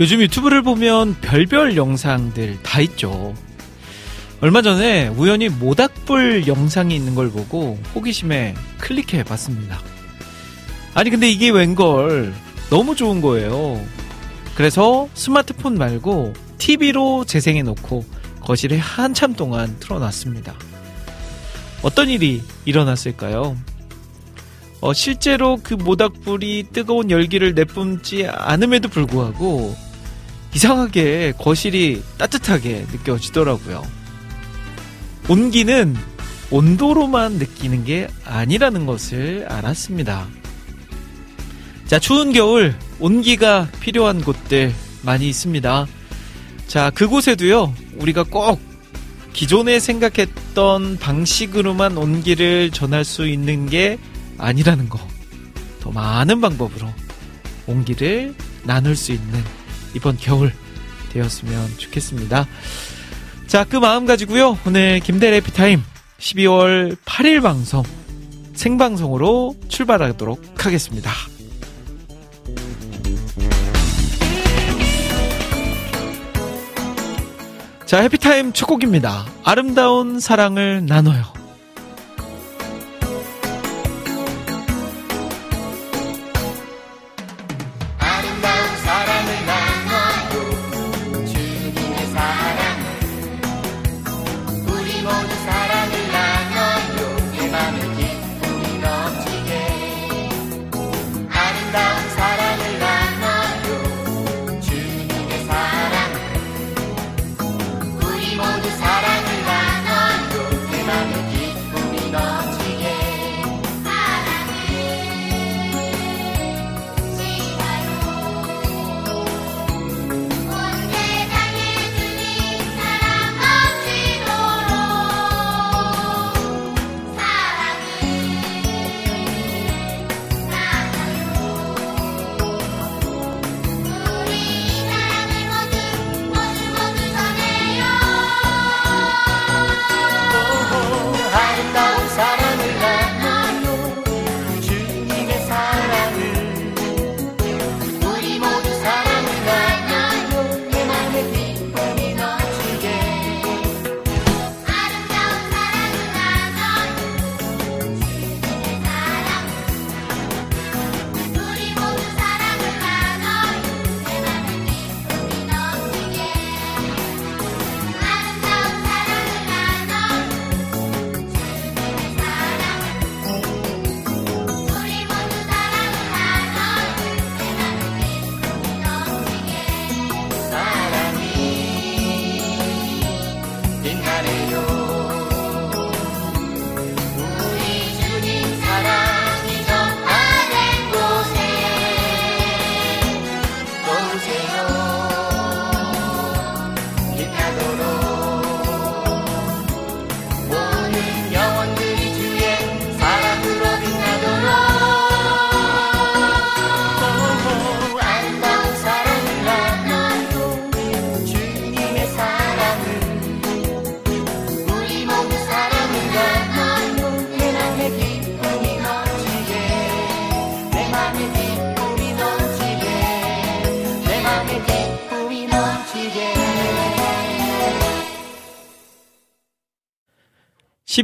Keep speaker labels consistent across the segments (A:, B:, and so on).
A: 요즘 유튜브를 보면 별별 영상들 다 있죠. 얼마 전에 우연히 모닥불 영상이 있는 걸 보고 호기심에 클릭해 봤습니다. 아니, 근데 이게 웬걸 너무 좋은 거예요. 그래서 스마트폰 말고 TV로 재생해 놓고 거실에 한참 동안 틀어놨습니다. 어떤 일이 일어났을까요? 어, 실제로 그 모닥불이 뜨거운 열기를 내뿜지 않음에도 불구하고 이상하게 거실이 따뜻하게 느껴지더라고요. 온기는 온도로만 느끼는 게 아니라는 것을 알았습니다. 자, 추운 겨울 온기가 필요한 곳들 많이 있습니다. 자, 그곳에도요, 우리가 꼭 기존에 생각했던 방식으로만 온기를 전할 수 있는 게 아니라는 거. 더 많은 방법으로 온기를 나눌 수 있는 이번 겨울 되었으면 좋겠습니다. 자, 그 마음 가지고요. 오늘 김대래 피타임 12월 8일 방송 생방송으로 출발하도록 하겠습니다. 자, 해피타임 첫 곡입니다. 아름다운 사랑을 나눠요.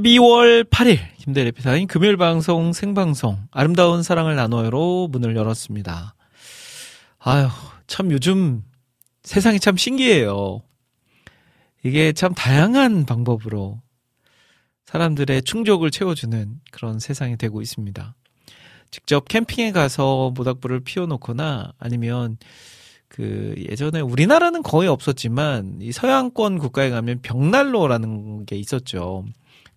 A: 12월 8일 김대래 피타임 금요일 방송 생방송 아름다운 사랑을 나눠요로 문을 열었습니다. 아유 참 요즘 세상이 참 신기해요. 이게 참 다양한 방법으로 사람들의 충족을 채워주는 그런 세상이 되고 있습니다. 직접 캠핑에 가서 모닥불을 피워놓거나 아니면 그 예전에 우리나라는 거의 없었지만 이 서양권 국가에 가면 벽난로라는 게 있었죠.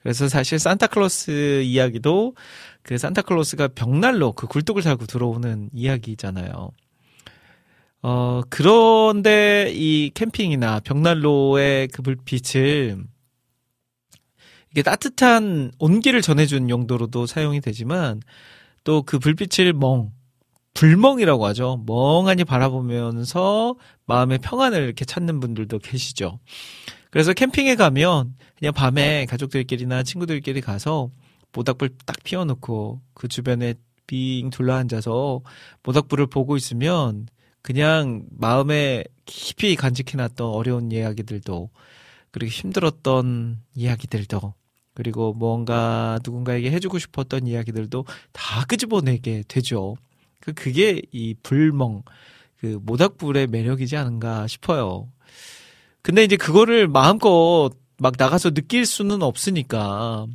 A: 그래서 사실 산타클로스 이야기도 그 산타클로스가 벽난로 그 굴뚝을 달고 들어오는 이야기잖아요. 어 그런데 이 캠핑이나 벽난로의 그 불빛을 이게 따뜻한 온기를 전해준 용도로도 사용이 되지만 또 그 불빛을 멍 불멍이라고 하죠. 멍하니 바라보면서 마음의 평안을 이렇게 찾는 분들도 계시죠. 그래서 캠핑에 가면 그냥 밤에 가족들끼리나 친구들끼리 가서 모닥불 딱 피워놓고 그 주변에 빙 둘러앉아서 모닥불을 보고 있으면 그냥 마음에 깊이 간직해놨던 어려운 이야기들도 그리고 힘들었던 이야기들도 그리고 뭔가 누군가에게 해주고 싶었던 이야기들도 다 끄집어내게 되죠. 그 그게 이 불멍 그 모닥불의 매력이지 않은가 싶어요. 근데 이제 그거를 마음껏 막 나가서 느낄 수는 없으니까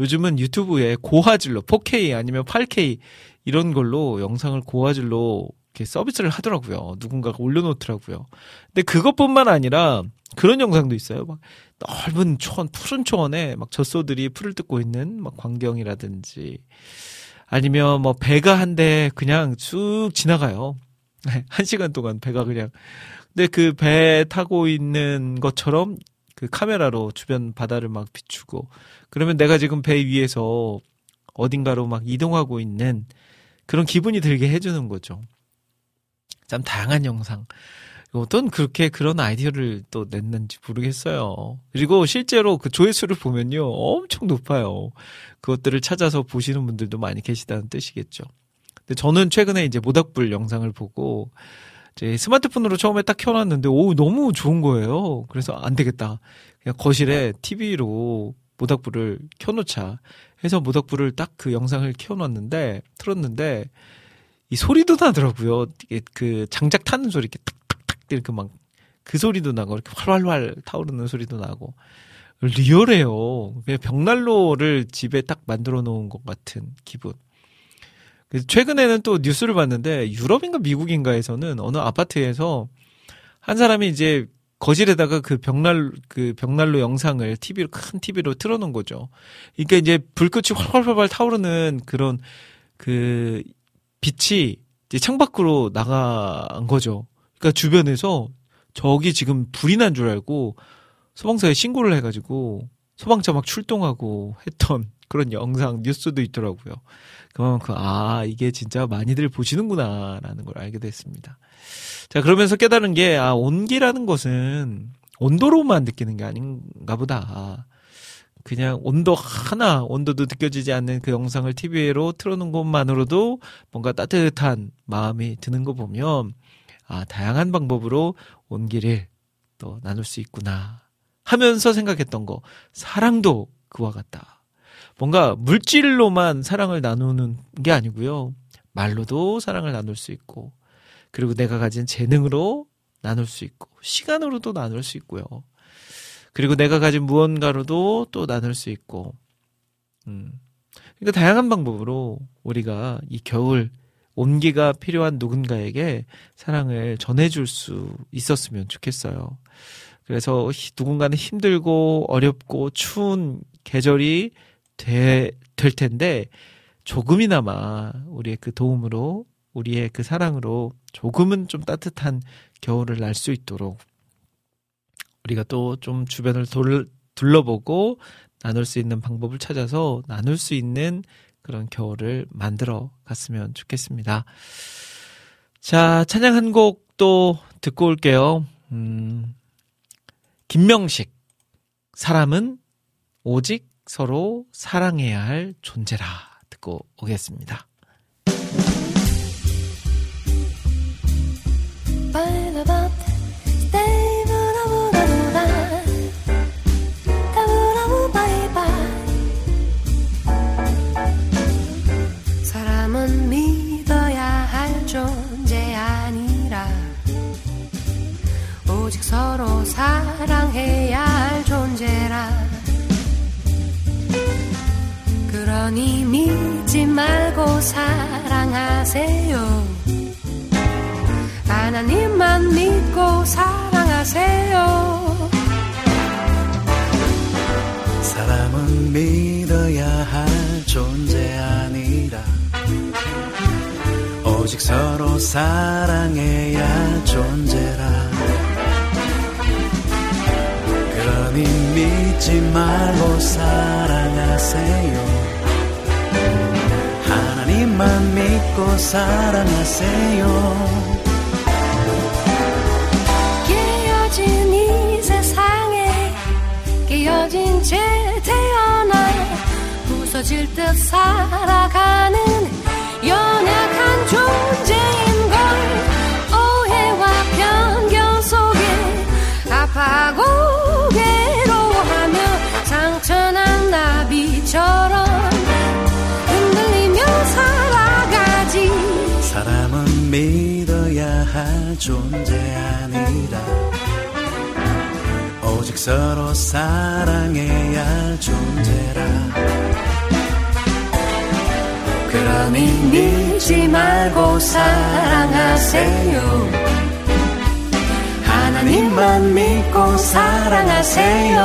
A: 요즘은 유튜브에 고화질로 4K 아니면 8K 이런 걸로 영상을 고화질로 이렇게 서비스를 하더라고요. 누군가가 올려놓더라고요. 근데 그것뿐만 아니라 그런 영상도 있어요. 막 넓은 초원, 푸른 초원에 막 젖소들이 풀을 뜯고 있는 막 광경이라든지 아니면 뭐 배가 한 대 그냥 쭉 지나가요. 한 시간 동안 배가 그냥. 근데 그 배 타고 있는 것처럼 그 카메라로 주변 바다를 막 비추고 그러면 내가 지금 배 위에서 어딘가로 막 이동하고 있는 그런 기분이 들게 해주는 거죠. 참 다양한 영상. 어떤 그렇게 그런 아이디어를 또 냈는지 모르겠어요. 그리고 실제로 그 조회수를 보면요. 엄청 높아요. 그것들을 찾아서 보시는 분들도 많이 계시다는 뜻이겠죠. 근데 저는 최근에 이제 모닥불 영상을 보고 이 제 스마트폰으로 처음에 딱 켜놨는데 오 너무 좋은 거예요. 그래서 안 되겠다. 그냥 거실에 TV로 모닥불을 켜놓자 해서 모닥불을 딱 그 영상을 켜놨는데 틀었는데 이 소리도 나더라고요. 이게 그 장작 타는 소리 이렇게 탁탁탁 이렇게 막 그 소리도 나고 이렇게 활활활 타오르는 소리도 나고 리얼해요. 그냥 벽난로를 집에 딱 만들어 놓은 것 같은 기분. 최근에는 또 뉴스를 봤는데 유럽인가 미국인가에서는 어느 아파트에서 한 사람이 이제 거실에다가 그 벽날 그 벽난로 영상을 TV로 큰 TV로 틀어놓은 거죠. 그러니까 이제 불꽃이 활활활 타오르는 그런 그 빛이 이제 창밖으로 나간 거죠. 그러니까 주변에서 저기 지금 불이 난 줄 알고 소방서에 신고를 해가지고 소방차 막 출동하고 했던 그런 영상 뉴스도 있더라고요. 그만큼 아 이게 진짜 많이들 보시는구나라는 걸 알게 됐습니다. 자 그러면서 깨달은 게 아 온기라는 것은 온도로만 느끼는 게 아닌가 보다. 그냥 온도 하나 온도도 느껴지지 않는 그 영상을 TV로 틀어놓은 것만으로도 뭔가 따뜻한 마음이 드는 거 보면 아 다양한 방법으로 온기를 또 나눌 수 있구나 하면서 생각했던 거 사랑도 그와 같다. 뭔가 물질로만 사랑을 나누는 게 아니고요. 말로도 사랑을 나눌 수 있고 그리고 내가 가진 재능으로 나눌 수 있고 시간으로도 나눌 수 있고요. 그리고 내가 가진 무언가로도 또 나눌 수 있고 음. 그러니까 다양한 방법으로 우리가 이 겨울 온기가 필요한 누군가에게 사랑을 전해줄 수 있었으면 좋겠어요. 그래서 누군가는 힘들고 어렵고 추운 계절이 되, 될 텐데 조금이나마 우리의 그 도움으로 우리의 그 사랑으로 조금은 좀 따뜻한 겨울을 날 수 있도록 우리가 또 좀 주변을 돌, 둘러보고 나눌 수 있는 방법을 찾아서 나눌 수 있는 그런 겨울을 만들어 갔으면 좋겠습니다. 자, 찬양 한 곡 또 듣고 올게요. 음, 김명식. 사람은 오직 서로 사랑해야 할 존재라. 듣고 오겠습니다.
B: 서로 사랑해야 할 존재라 그러니 믿지 말고 사랑하세요. 하나님만 믿고 사랑하세요.
C: 사람은 믿어야 할 존재 아니라 오직 서로 사랑해야 할 존재라 그러니 믿지 말고 사랑하세요 하 나님만 믿고 사랑하세요.
B: 깨어진 이 세상에 깨어진 채 태어나 부서질 듯 살아가는
C: 할 존재 아니라. 오직 서로 사랑해야 할 존재라. 그러니 믿지 말고 사랑하세요. 하나님만 믿고 사랑하세요.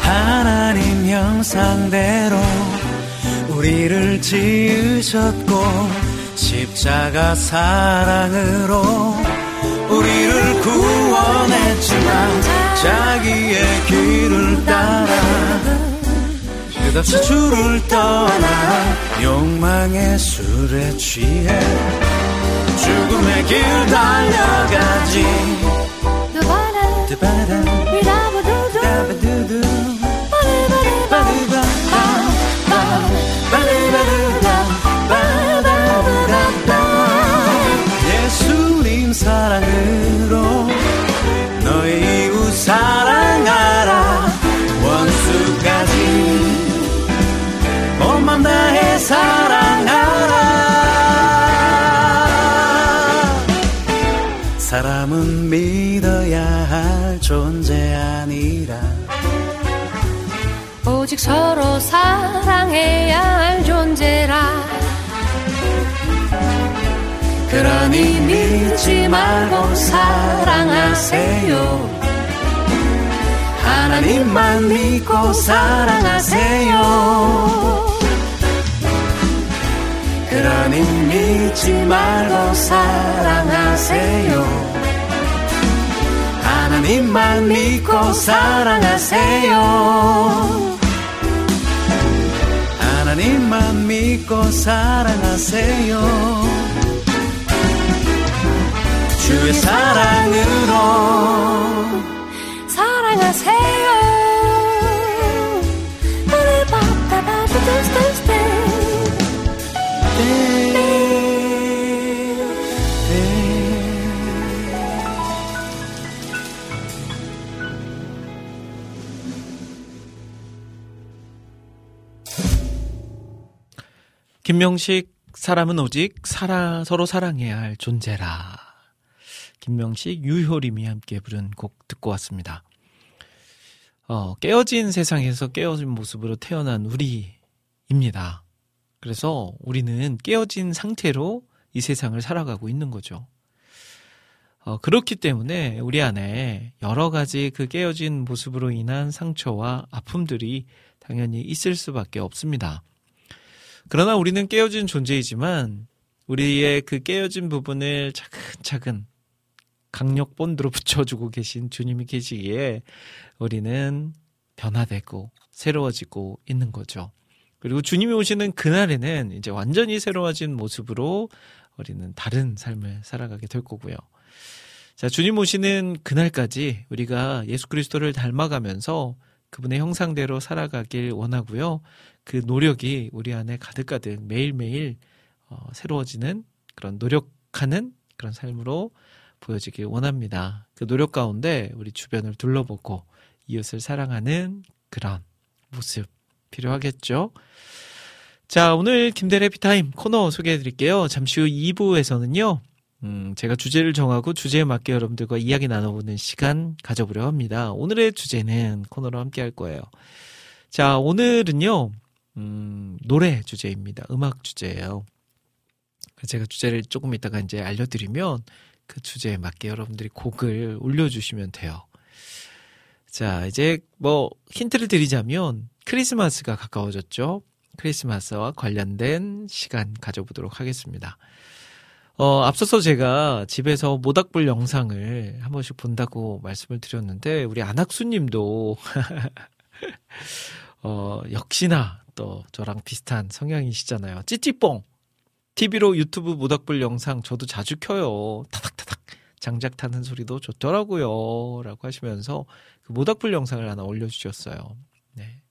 C: 하나님 형상대로 우리를 지으셨고 십자가 사랑으로 우리를 구원했지만 자기의 길을 따라 끝없이 주를 떠나 욕망의 술에 취해 죽음의 길 달려가지.
B: 두바라
C: 사랑으로 너의 이웃 사랑하라. 원수까지 온맘 다해 사랑하라. 사람은 믿어야 할 존재 아니라.
B: 오직 서로 사랑해야 할 존재라 그러니 믿지 말고 사랑하세요.
C: 하나님만 믿고 사랑하세요. 그러니 믿지 말고 사랑하세요. 하나님만 믿고 사랑하세요. 하나님만 믿고 사랑하세요 주의 사랑으로.
B: 사랑하세요.
A: 김명식 사람은 오직 살아, 서로 사랑해야 할 존재라. 김명식 유효림이 함께 부른 곡 듣고 왔습니다. 어, 깨어진 세상에서 깨어진 모습으로 태어난 우리입니다. 그래서 우리는 깨어진 상태로 이 세상을 살아가고 있는 거죠. 어, 그렇기 때문에 우리 안에 여러 가지 그 깨어진 모습으로 인한 상처와 아픔들이 당연히 있을 수밖에 없습니다. 그러나 우리는 깨어진 존재이지만 우리의 그 깨어진 부분을 차근차근 강력 본드로 붙여주고 계신 주님이 계시기에 우리는 변화되고 새로워지고 있는 거죠. 그리고 주님이 오시는 그날에는 이제 완전히 새로워진 모습으로 우리는 다른 삶을 살아가게 될 거고요. 자, 주님 오시는 그날까지 우리가 예수 그리스도를 닮아가면서 그분의 형상대로 살아가길 원하고요. 그 노력이 우리 안에 가득가득 매일매일 어, 새로워지는 그런 노력하는 그런 삶으로 보여지길 원합니다. 그 노력 가운데 우리 주변을 둘러보고 이웃을 사랑하는 그런 모습 필요하겠죠. 자, 오늘 김대래 피타임 코너 소개해 드릴게요. 잠시 후 2부에서는요, 음, 제가 주제를 정하고 주제에 맞게 여러분들과 이야기 나눠보는 시간 가져보려 합니다. 오늘의 주제는 코너로 함께 할 거예요. 자, 오늘은요, 음, 노래 주제입니다. 음악 주제예요. 제가 주제를 조금 이따가 이제 알려드리면 그 주제에 맞게 여러분들이 곡을 올려주시면 돼요. 자, 이제 뭐 힌트를 드리자면 크리스마스가 가까워졌죠. 크리스마스와 관련된 시간 가져보도록 하겠습니다. 어, 앞서서 제가 집에서 모닥불 영상을 한 번씩 본다고 말씀을 드렸는데, 우리 안학수 님도, 어, 역시나 또 저랑 비슷한 성향이시잖아요. 찌찌뽕! TV로 유튜브 모닥불 영상 저도 자주 켜요. 타닥타닥. 장작 타는 소리도 좋더라고요. 라고 하시면서 그 모닥불 영상을 하나 올려주셨어요. 네.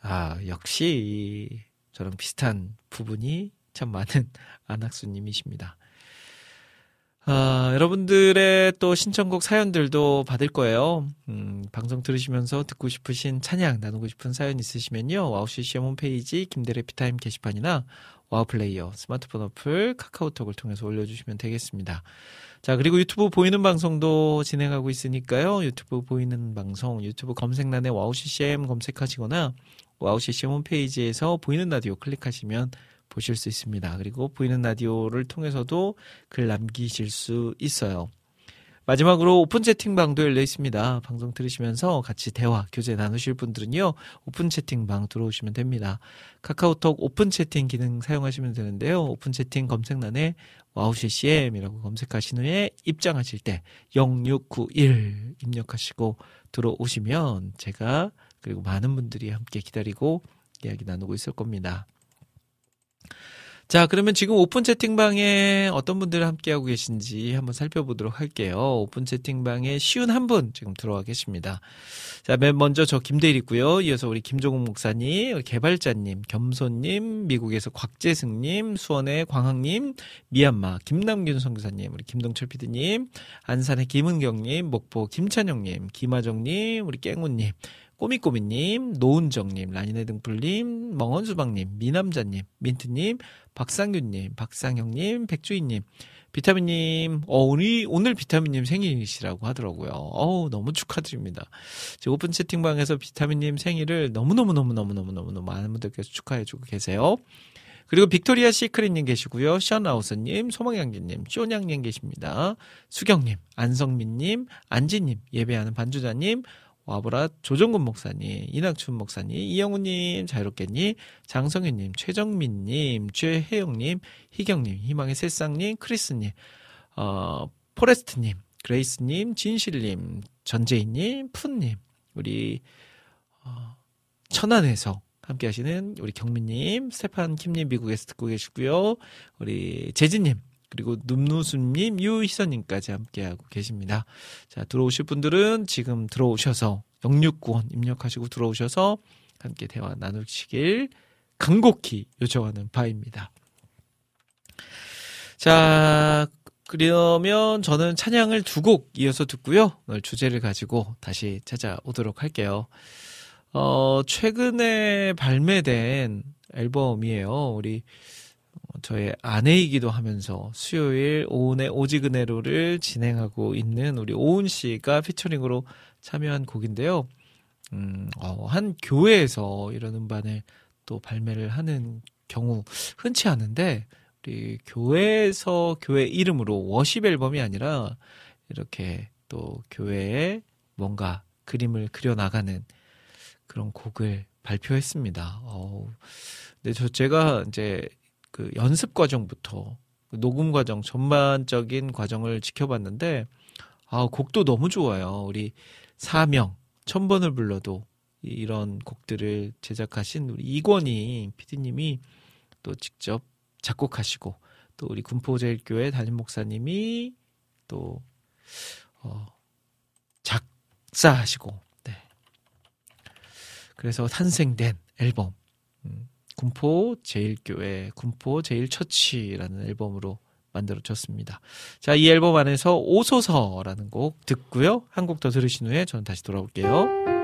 A: 아, 역시 저랑 비슷한 부분이 참 많은 안학수님이십니다. 아, 여러분들의 또 신청곡 사연들도 받을 거예요. 음, 방송 들으시면서 듣고 싶으신 찬양 나누고 싶은 사연 있으시면요. 와우 CCM 홈페이지 김대일의 해피타임 게시판이나 와우 플레이어 스마트폰 어플 카카오톡을 통해서 올려주시면 되겠습니다. 자, 그리고 유튜브 보이는 방송도 진행하고 있으니까요. 유튜브 보이는 방송, 유튜브 검색란에 와우 CCM 검색하시거나 와우 CCM 홈페이지에서 보이는 라디오 클릭하시면 보실 수 있습니다. 그리고 보이는 라디오를 통해서도 글 남기실 수 있어요. 마지막으로 오픈 채팅방도 열려 있습니다. 방송 들으시면서 같이 대화, 교제 나누실 분들은요, 오픈 채팅방 들어오시면 됩니다. 카카오톡 오픈 채팅 기능 사용하시면 되는데요. 오픈 채팅 검색란에 와우 CCM이라고 검색하신 후에 입장하실 때 0691 입력하시고 들어오시면 제가 그리고 많은 분들이 함께 기다리고 이야기 나누고 있을 겁니다. 자, 그러면 지금 오픈 채팅방에 어떤 분들 함께하고 계신지 한번 살펴보도록 할게요. 오픈 채팅방에 쉰한 분 지금 들어와 계십니다. 자, 맨 먼저 저 김대일 있고요. 이어서 우리 김종욱 목사님, 개발자님, 겸손님, 미국에서 곽재승님, 수원의 광학님, 미얀마 김남균 선교사님, 우리 김동철 피디님, 안산의 김은경님, 목포 김찬영님, 김하정님, 우리 깽우님, 꼬미꼬미님, 노은정님, 라니네 등불님, 멍언수박님, 미남자님, 민트님, 박상규님, 박상형님, 백주희님, 비타민님, 어, 오늘, 오늘 비타민님 생일이시라고 하더라고요. 어우, 너무 축하드립니다. 지금 오픈 채팅방에서 비타민님 생일을 너무너무너무너무너무너무 많은 분들께서 축하해주고 계세요. 그리고 빅토리아 시크릿님 계시고요. 션아우스님, 소망양기님, 쇼냥님 계십니다. 수경님, 안성민님, 안지님, 예배하는 반주자님, 와보라 조정근 목사님, 이낙춘 목사님, 이영우님, 자유롭겠니, 장성윤님, 최정민님, 최혜영님, 희경님, 희망의 새싹님, 크리스님, 어, 포레스트님, 그레이스님, 진실님, 전재희님, 푼님, 우리, 어, 천안에서 함께 하시는 우리 경민님, 스테판 킴님 미국에서 듣고 계시고요. 우리 재진님, 그리고 눈누수님, 유희선님까지 함께하고 계십니다. 자, 들어오실 분들은 지금 들어오셔서 0691 입력하시고 들어오셔서 함께 대화 나누시길 간곡히 요청하는 바입니다. 자, 그러면 저는 찬양을 두 곡 이어서 듣고요. 오늘 주제를 가지고 다시 찾아오도록 할게요. 어, 최근에 발매된 앨범이에요. 우리 저의 아내이기도 하면서 수요일 오은의 오지그네로를 진행하고 있는 우리 오은 씨가 피처링으로 참여한 곡인데요. 음, 어, 한 교회에서 이런 음반을 또 발매를 하는 경우 흔치 않은데 우리 교회에서 교회 이름으로 워십 앨범이 아니라 이렇게 또 교회에 뭔가 그림을 그려 나가는 그런 곡을 발표했습니다. 어, 근데 저 제가 이제 그 연습 과정부터 녹음 과정 전반적인 과정을 지켜봤는데 아 곡도 너무 좋아요. 우리 사명 천 번을 불러도 이런 곡들을 제작하신 우리 이권희 PD님이 또 직접 작곡하시고 또 우리 군포제일교회 담임 목사님이 또 어, 작사하시고 네. 그래서 탄생된 앨범 음, 군포 제일교회, 군포 제일처치라는 앨범으로 만들어졌습니다. 자, 이 앨범 안에서 오소서라는 곡 듣고요. 한 곡 더 들으신 후에 저는 다시 돌아올게요.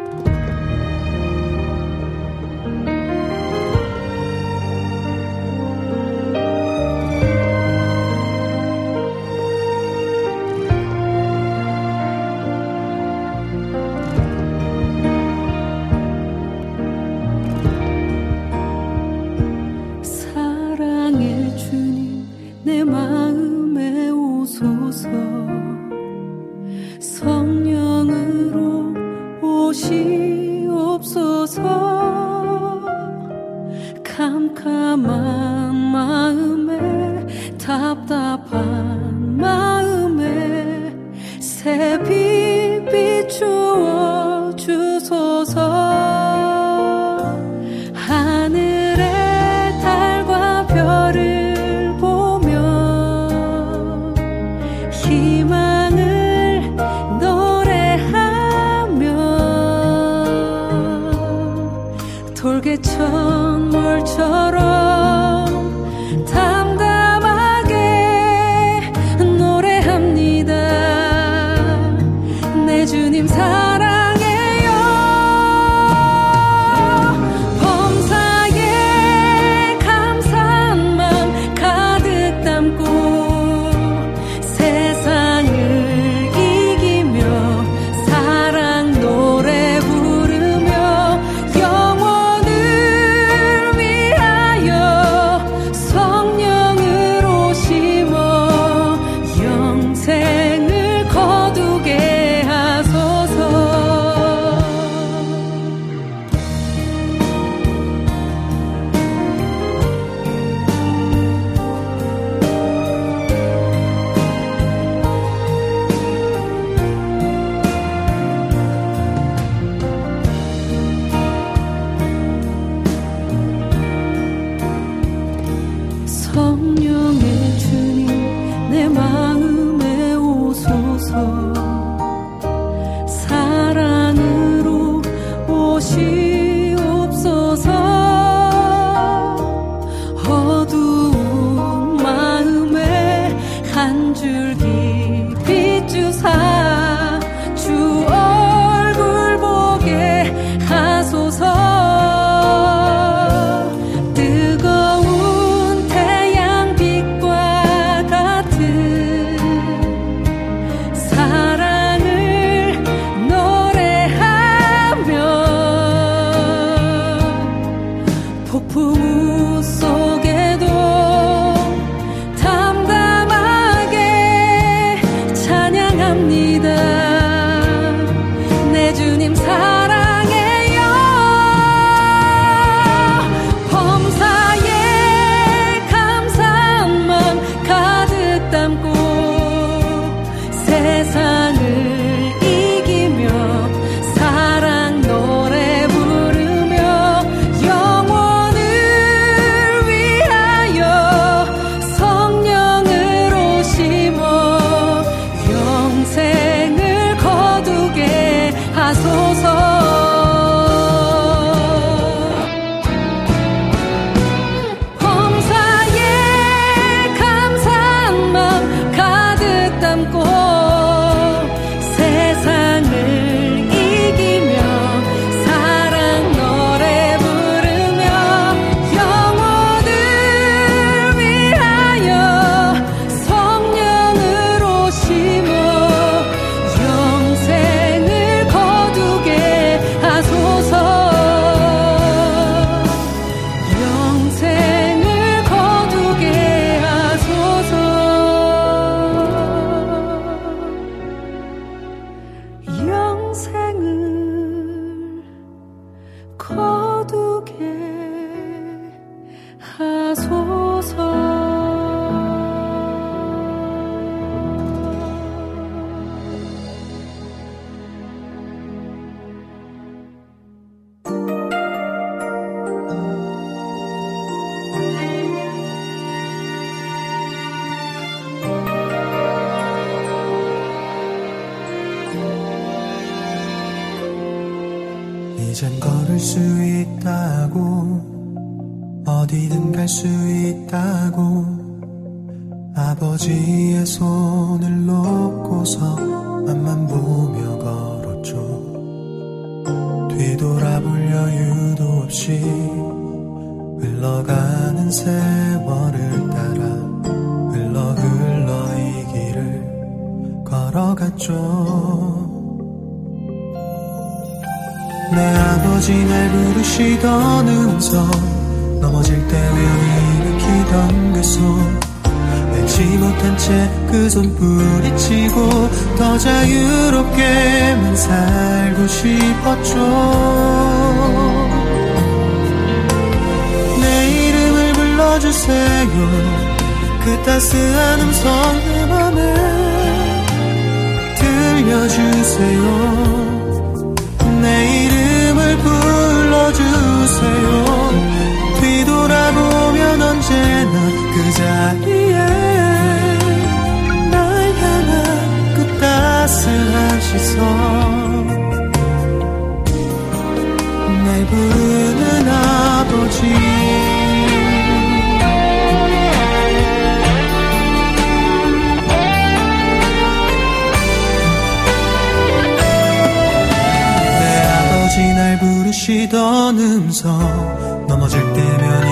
C: 부르시던 음성 넘어질
D: 때면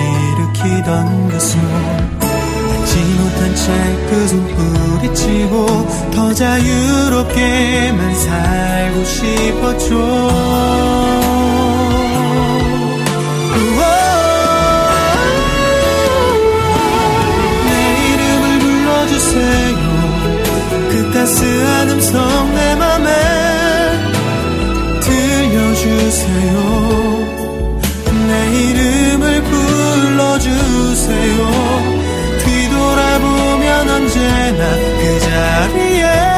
D: 일으키던 그 손 알지 못한 채 그 손 뿌리치고 더 자유롭게만 살고 싶었죠. 그 따스한 음성 내 맘에 들려주세요. 내 이름을 불러주세요. 뒤돌아보면 언제나 그 자리에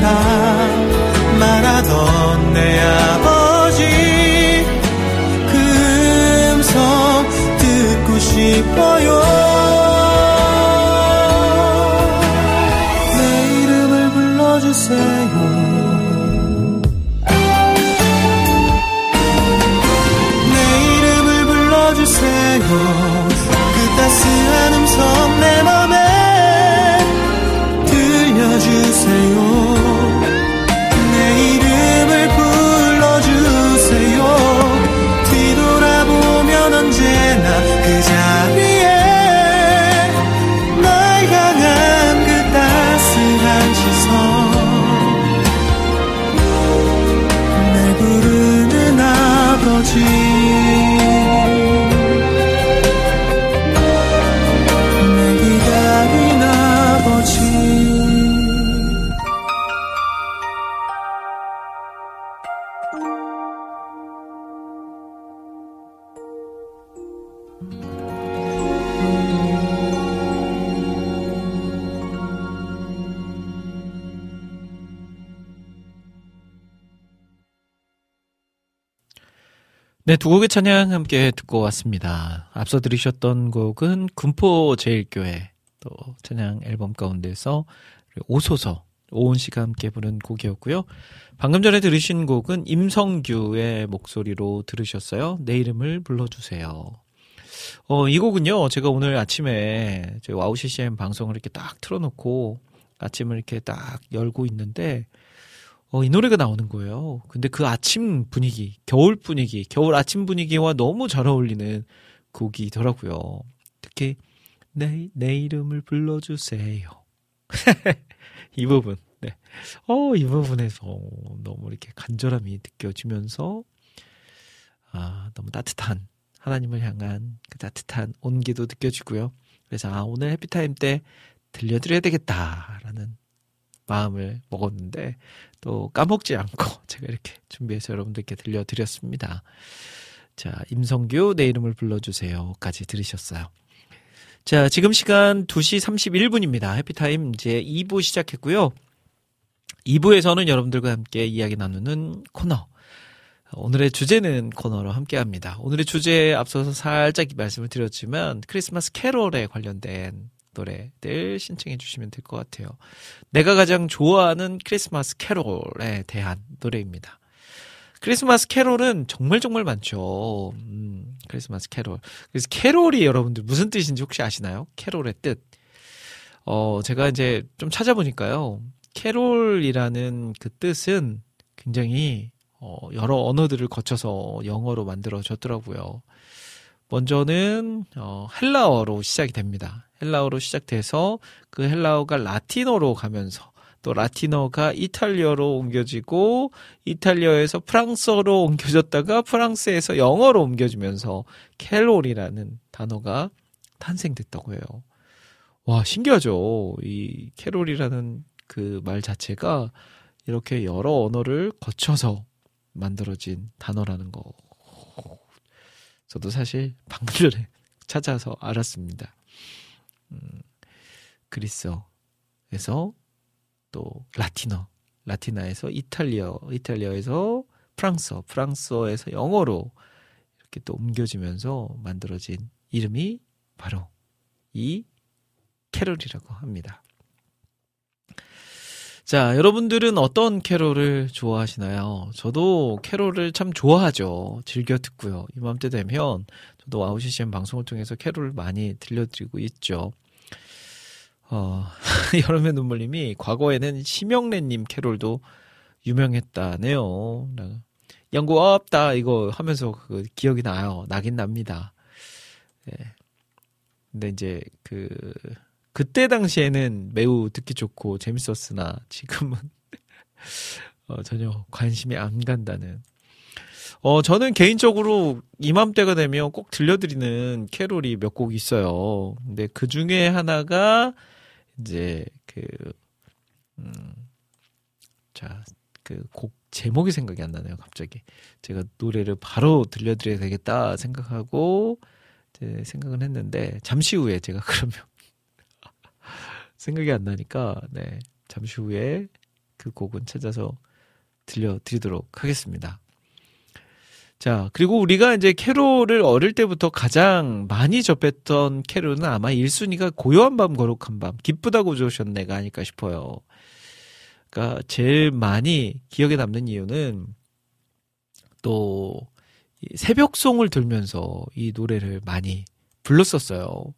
D: 사
A: 두 곡의 찬양 함께 듣고 왔습니다. 앞서 들으셨던 곡은 군포 제일교회 또 찬양 앨범 가운데서 오소서 오은 씨가 함께 부른 곡이었고요. 방금 전에 들으신 곡은 임성규의 목소리로 들으셨어요. 내 이름을 불러주세요. 어, 이 곡은요, 제가 오늘 아침에 저희 와우 CCM 방송을 이렇게 딱 틀어놓고 아침을 이렇게 딱 열고 있는데, 어, 이 노래가 나오는 거예요. 근데 그 아침 분위기, 겨울 분위기, 겨울 아침 분위기와 너무 잘 어울리는 곡이더라고요. 특히, 내, 내 이름을 불러주세요. 이 부분, 네. 어, 이 부분에서 너무 이렇게 간절함이 느껴지면서, 아, 너무 따뜻한, 하나님을 향한 그 따뜻한 온기도 느껴지고요. 그래서, 아, 오늘 해피타임 때 들려드려야 되겠다라는 마음을 먹었는데, 또 까먹지 않고 제가 이렇게 준비해서 여러분들께 들려드렸습니다. 자, 임성규 내 이름을 불러주세요까지 들으셨어요. 자, 지금 시간 2시 31분입니다. 해피타임 이제 2부 시작했고요. 2부에서는 여러분들과 함께 이야기 나누는 코너. 오늘의 주제는 코너로 함께 합니다. 오늘의 주제에 앞서서 살짝 말씀을 드렸지만 크리스마스 캐롤에 관련된 노래들 신청해 주시면 될 것 같아요. 내가 가장 좋아하는 크리스마스 캐롤에 대한 노래입니다. 크리스마스 캐롤은 정말 정말 많죠. 음, 크리스마스 캐롤. 그래서 캐롤이 여러분들 무슨 뜻인지 혹시 아시나요? 캐롤의 뜻. 어, 제가 이제 좀 찾아보니까요. 캐롤이라는 그 뜻은 굉장히 어, 여러 언어들을 거쳐서 영어로 만들어졌더라고요. 먼저는 어, 헬라어로 시작이 됩니다. 헬라어로 시작돼서 그 헬라어가 라틴어로 가면서 또 라틴어가 이탈리아로 옮겨지고 이탈리아에서 프랑스어로 옮겨졌다가 프랑스에서 영어로 옮겨지면서 캐롤이라는 단어가 탄생됐다고 해요. 와, 신기하죠. 이 캐롤이라는 그 말 자체가 이렇게 여러 언어를 거쳐서 만들어진 단어라는 거. 저도 사실 방금 전에 찾아서 알았습니다. 음, 그리스어에서 또 라틴어, 라틴어에서 이탈리아, 이탈리아에서 프랑스어, 프랑스어에서 영어로 이렇게 또 옮겨지면서 만들어진 이름이 바로 이 캐롤이라고 합니다. 자, 여러분들은 어떤 캐롤을 좋아하시나요? 저도 캐롤을 참 좋아하죠. 즐겨 듣고요. 이맘때 되면 저도 아우시시엠 방송을 통해서 캐롤을 많이 들려드리고 있죠. 어, 여름의 눈물님이 과거에는 심영래님 캐롤도 유명했다네요. 연구 없다 이거 하면서 그 기억이 나요. 나긴 납니다. 예. 근데 이제 그 그때 당시에는 매우 듣기 좋고 재밌었으나 지금은 어, 전혀 관심이 안 간다는. 어, 저는 개인적으로 이맘때가 되면 꼭 들려드리는 캐롤이 몇 곡 있어요. 근데 그 중에 하나가 이제 그, 음, 자, 그 곡 제목이 생각이 안 나네요, 갑자기. 제가 노래를 바로 들려드려야 되겠다 생각하고, 이제 생각은 했는데, 잠시 후에 제가 그러면 생각이 안 나니까 네 잠시 후에 그 곡은 찾아서 들려드리도록 하겠습니다. 자 그리고 우리가 이제 캐롤을 어릴 때부터 가장 많이 접했던 캐롤은 아마 1순위가 고요한 밤 거룩한 밤 기쁘다고 좋으셨네가 아닐까 싶어요. 그러니까 제일 많이 기억에 남는 이유는 또 새벽송을 들면서 이 노래를 많이 불렀었어요.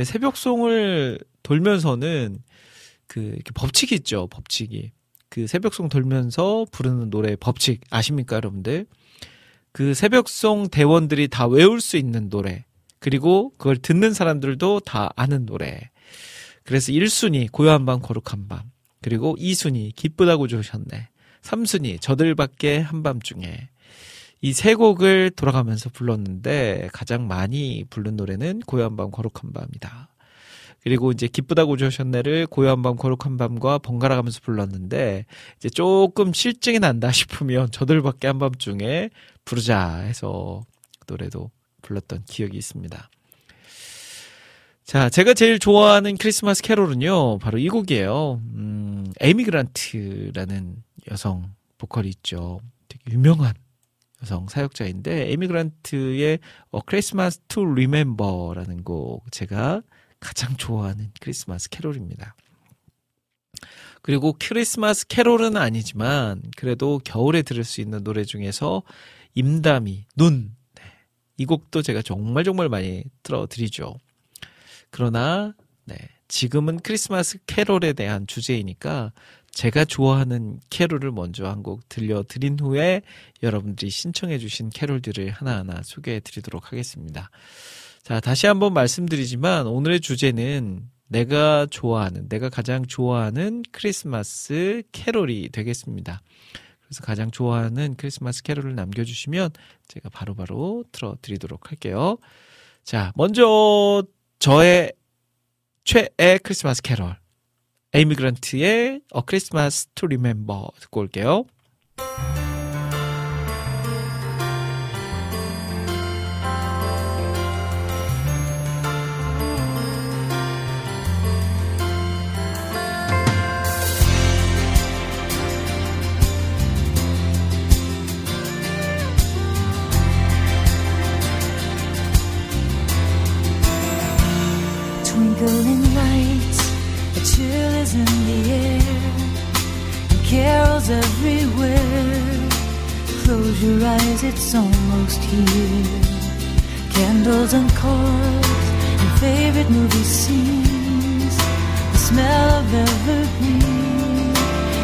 A: 근데 새벽송을 돌면서는 그 법칙이 있죠. 법칙이. 그 새벽송 돌면서 부르는 노래 법칙 아십니까, 여러분들? 그 새벽송 대원들이 다 외울 수 있는 노래. 그리고 그걸 듣는 사람들도 다 아는 노래. 그래서 1순위 고요한 밤 거룩한 밤. 그리고 2순위 기쁘다고 좋으셨네. 3순위 저들밖에 한밤중에. 이 세 곡을 돌아가면서 불렀는데 가장 많이 부른 노래는 고요한 밤 거룩한 밤이다. 그리고 이제 기쁘다고 좋으셨네를 고요한 밤 거룩한 밤과 번갈아 가면서 불렀는데 이제 조금 실증이 난다 싶으면 저들밖에 한밤중에 부르자 해서 노래도 불렀던 기억이 있습니다. 자, 제가 제일 좋아하는 크리스마스 캐롤은요, 바로 이 곡이에요. 음, 에미 그란트라는 여성 보컬이 있죠. 되게 유명한 여성 사역자인데, 에미 그란트의 어, Christmas to Remember라는 곡, 제가 가장 좋아하는 크리스마스 캐롤입니다. 그리고 크리스마스 캐롤은 아니지만 그래도 겨울에 들을 수 있는 노래 중에서 임담이 눈. 네. 이 곡도 제가 정말 정말 많이 틀어드리죠. 그러나 네. 지금은 크리스마스 캐롤에 대한 주제이니까 제가 좋아하는 캐롤을 먼저 한 곡 들려드린 후에 여러분들이 신청해주신 캐롤들을 하나하나 소개해드리도록 하겠습니다. 자, 다시 한번 말씀드리지만 오늘의 주제는 내가 좋아하는, 내가 가장 좋아하는 크리스마스 캐롤이 되겠습니다. 그래서 가장 좋아하는 크리스마스 캐롤을 남겨주시면 제가 바로바로 바로 틀어드리도록 할게요. 자, 먼저 저의 최애 크리스마스 캐롤. 에이미 그란트의 A Christmas to Remember 듣고 올게요.
B: In the air, and carols everywhere. Close your eyes, it's almost here. Candles and cards and favorite movie scenes. The smell of evergreen,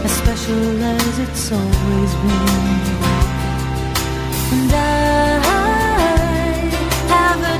B: as special as it's always been. And I have a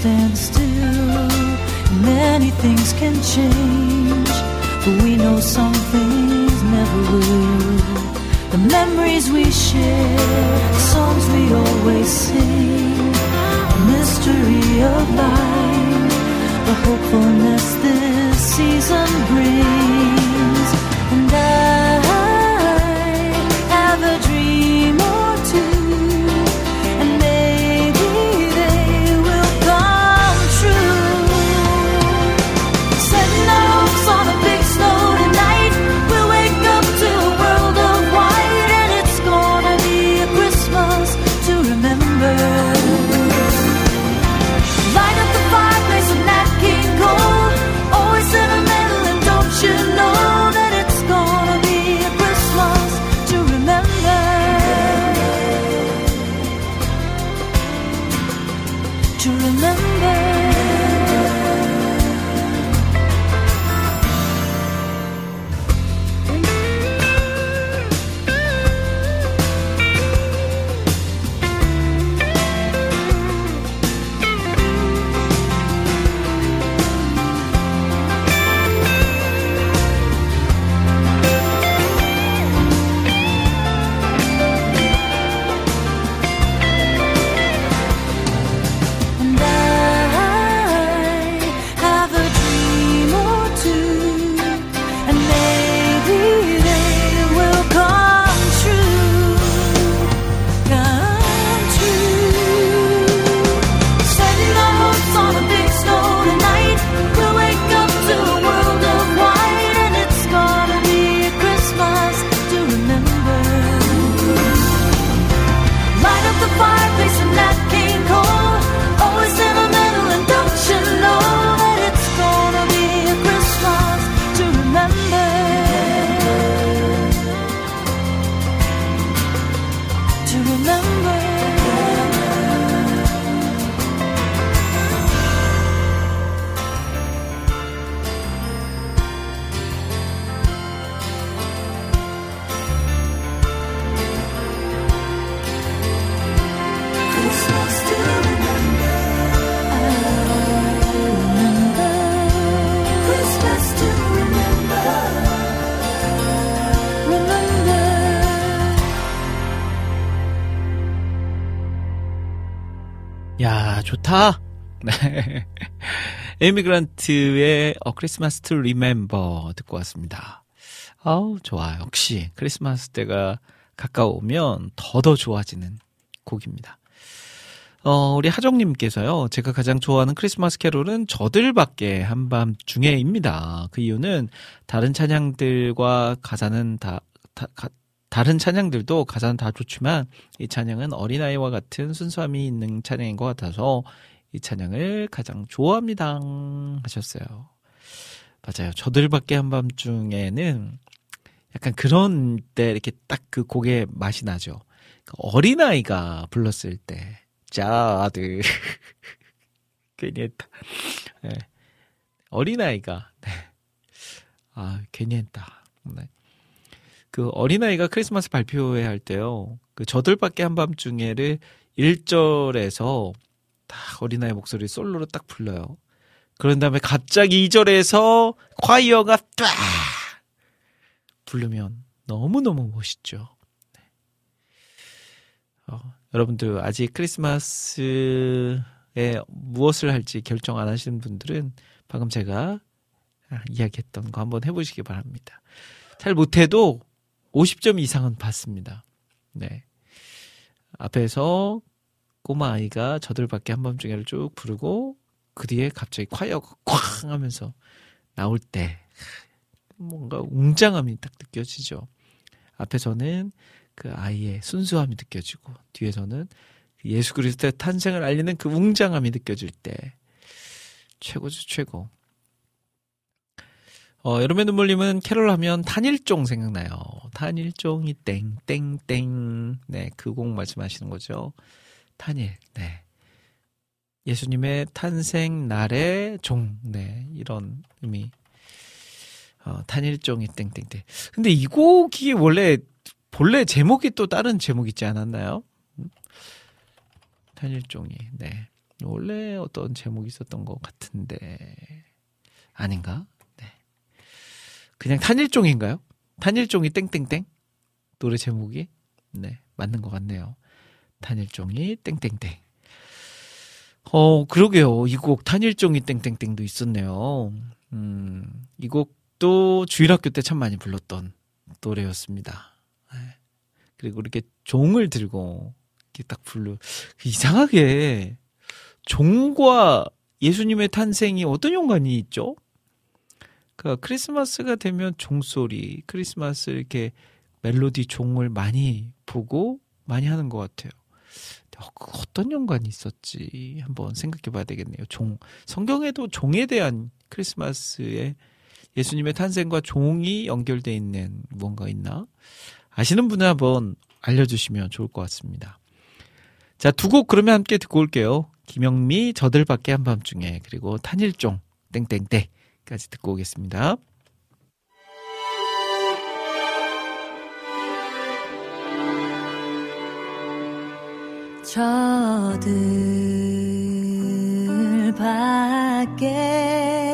B: stand still. Many things can change, but we know some things never will. The memories we share, the songs we always sing, the mystery of life, the hopefulness this season brings. And I
A: 에이미 그랜트의 어, Christmas to Remember 듣고 왔습니다. 아우, 좋아. 역시 크리스마스 때가 가까우면 더더 좋아지는 곡입니다. 어, 우리 하정님께서요, 제가 가장 좋아하는 크리스마스 캐롤은 저 들 밖에 한밤중에입니다. 그 이유는 다른 찬양들과 가사는 다, 다, 가- 다른 찬양들도 가사는 다 좋지만 이 찬양은 어린아이와 같은 순수함이 있는 찬양인 것 같아서 이 찬양을 가장 좋아합니다. 하셨어요. 맞아요. 저들밖에 한밤중에는 약간 그런 때 이렇게 딱 그 곡의 맛이 나죠. 그 어린아이가 불렀을 때, 자, 아들. 괜히 했다. 네. 어린아이가, 네. 아, 괜히 했다. 네. 그 어린아이가 크리스마스 발표회 할 때요. 그 저들밖에 한밤중에를 1절에서 딱 어린아이 목소리 솔로로 딱 불러요. 그런 다음에 갑자기 2절에서 콰이어가 딱 부르면 너무너무 멋있죠. 네. 어, 여러분들 아직 크리스마스에 무엇을 할지 결정 안 하시는 분들은 방금 제가 아, 이야기했던 거 한번 해보시기 바랍니다. 잘 못해도 50점 이상은 받습니다. 네. 앞에서 꼬마 아이가 저들밖에 한밤중에를 쭉 부르고 그 뒤에 갑자기 콰이어가 쾅 하면서 나올 때 뭔가 웅장함이 딱 느껴지죠. 앞에서는 그 아이의 순수함이 느껴지고 뒤에서는 예수 그리스도의 탄생을 알리는 그 웅장함이 느껴질 때 최고죠 최고. 어, 여름의 눈물님은 캐롤 하면 탄일종 생각나요. 탄일종이 땡땡땡. 네, 그 곡 말씀하시는 거죠. 탄일. 네. 예수님의 탄생 날의 종. 네, 이런 의미. 어, 탄일종이 땡땡땡. 근데 이 곡이 원래 본래 제목이 또 다른 제목 있지 않았나요? 음? 탄일종이. 네. 원래 어떤 제목이 있었던 것 같은데 아닌가? 네. 그냥 탄일종인가요? 탄일종이 땡땡땡 노래 제목이 네 맞는 것 같네요. 탄일종이 땡땡땡. 어 그러게요. 이 곡 탄일종이 땡땡땡도 있었네요. 음, 이 곡도 주일학교 때 참 많이 불렀던 노래였습니다. 네. 그리고 이렇게 종을 들고 이렇게 딱 불러 이상하게 종과 예수님의 탄생이 어떤 연관이 있죠? 그 크리스마스가 되면 종소리, 크리스마스 이렇게 멜로디 종을 많이 보고 많이 하는 것 같아요. 어, 그 어떤 연관이 있었지 한번 생각해 봐야 되겠네요. 종 성경에도 종에 대한 크리스마스에 예수님의 탄생과 종이 연결돼 있는 뭔가 있나? 아시는 분은 한번 알려주시면 좋을 것 같습니다. 자, 두 곡 그러면 함께 듣고 올게요. 김영미 저들밖에 한밤중에 그리고 탄일종 땡땡땡까지 듣고 오겠습니다.
B: 저들 밖에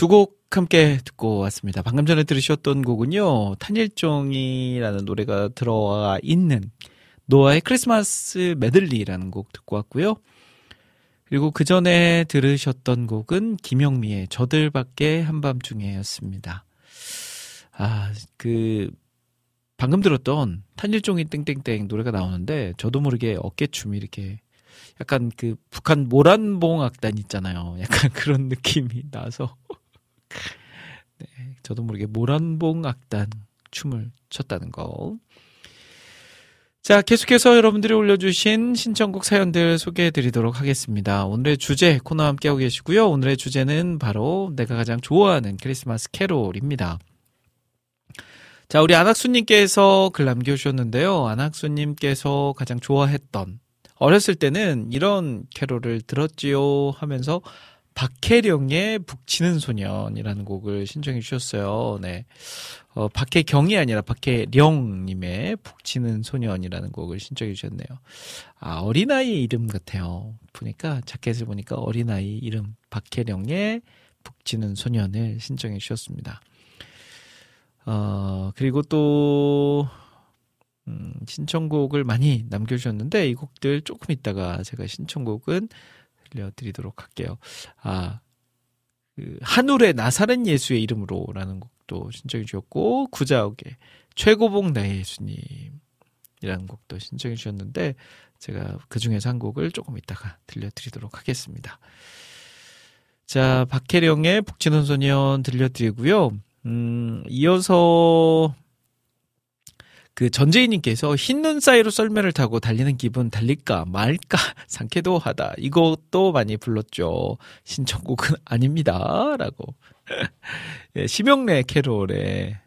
A: 두 곡 함께 듣고 왔습니다. 방금 전에 들으셨던 곡은요, 탄일종이라는 노래가 들어와 있는 노아의 크리스마스 메들리라는 곡 듣고 왔고요. 그리고 그 전에 들으셨던 곡은 김영미의 저들밖에 한밤중에였습니다. 아, 그, 방금 들었던 탄일종이 땡땡땡 노래가 나오는데 저도 모르게 어깨춤이 이렇게 약간 그 북한 모란봉 악단 있잖아요. 약간 그런 느낌이 나서 네, 저도 모르게 모란봉 악단 춤을 췄다는 거. 자, 계속해서 여러분들이 올려주신 신청곡 사연들 소개해 드리도록 하겠습니다. 오늘의 주제 코너 함께하고 계시고요. 오늘의 주제는 바로 내가 가장 좋아하는 크리스마스 캐롤입니다. 자, 우리 안학수님께서 글 남겨주셨는데요. 안학수님께서 가장 좋아했던, 어렸을 때는 이런 캐롤을 들었지요 하면서 박혜령의 북치는 소년이라는 곡을 신청해 주셨어요. 네. 어, 박혜경이 아니라 박혜령님의 북치는 소년이라는 곡을 신청해 주셨네요. 아, 어린아이 이름 같아요. 보니까, 자켓을 보니까 어린아이 이름, 박혜령의 북치는 소년을 신청해 주셨습니다. 어, 그리고 또, 음, 신청곡을 많이 남겨주셨는데, 이 곡들 조금 있다가 제가 신청곡은 들려드리도록 할게요. 아, 그 한울의 나사렛 예수의 이름으로라는 곡도 신청해 주셨고, 구자옥의 최고봉 나의 예수님이라는 곡도 신청해 주셨는데, 제가 그 중에서 한 곡을 조금 있다가 들려드리도록 하겠습니다. 자, 박혜령의 북치는 소년 들려드리고요. 음, 이어서 그 전재희님께서 흰 눈 사이로 썰매를 타고 달리는 기분 달릴까 말까 상쾌도 하다. 이것도 많이 불렀죠. 신청곡은 아닙니다라고. 예, 심영래 캐롤의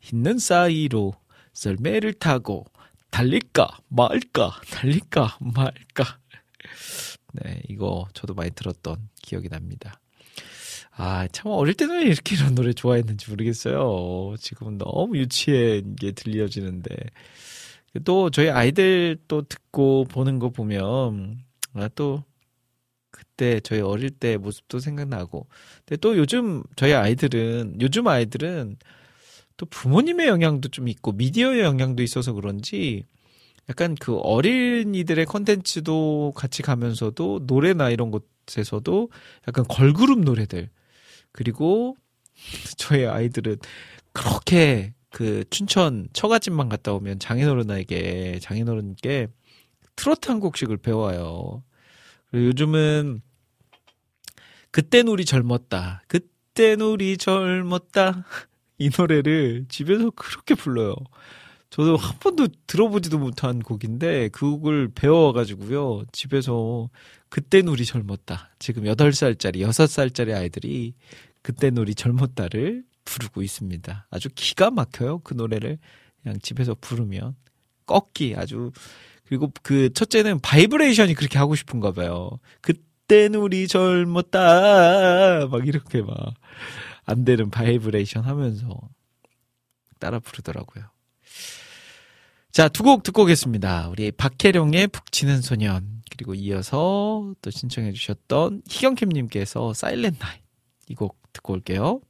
A: 흰 눈 사이로 썰매를 타고 달릴까 말까 달릴까 말까. 네 이거 저도 많이 들었던 기억이 납니다 아, 참 어릴 때는 왜 이렇게 이런 노래 좋아했는지 모르겠어요. 지금은 너무 유치한 게 들려지는데. 또 저희 아이들 또 듣고 보는 거 보면 아, 또 그때 저희 어릴 때 모습도 생각나고. 근데 또 요즘 저희 아이들은 요즘 아이들은 또 부모님의 영향도 좀 있고 미디어의 영향도 있어서 그런지 약간 그 어린이들의 컨텐츠도 같이 가면서도 노래나 이런 곳에서도 약간 걸그룹 노래들 그리고 저희 아이들은 그렇게 그 춘천 처갓집만 갔다 오면 장인어른에게 장인어른께 트로트 한 곡씩을 배워요. 그리고 요즘은 그땐 우리 젊었다. 그땐 우리 젊었다. 이 노래를 집에서 그렇게 불러요. 저도 한 번도 들어보지도 못한 곡인데 그 곡을 배워가지고요. 집에서 그땐 우리 젊었다. 지금 8살짜리, 6살짜리 아이들이 그땐 우리 젊었다를 부르고 있습니다. 아주 기가 막혀요. 그 노래를 그냥 집에서 부르면. 꺾기 아주 그리고 그 첫째는 바이브레이션이 그렇게 하고 싶은가 봐요. 그땐 우리 젊었다. 막 이렇게 막 안 되는 바이브레이션 하면서 따라 부르더라고요. 자, 두 곡 듣고 오겠습니다. 우리 박혜령의 북치는 소년, 그리고 이어서 또 신청해 주셨던 희경캠님께서 Silent Night 이 곡 듣고 올게요.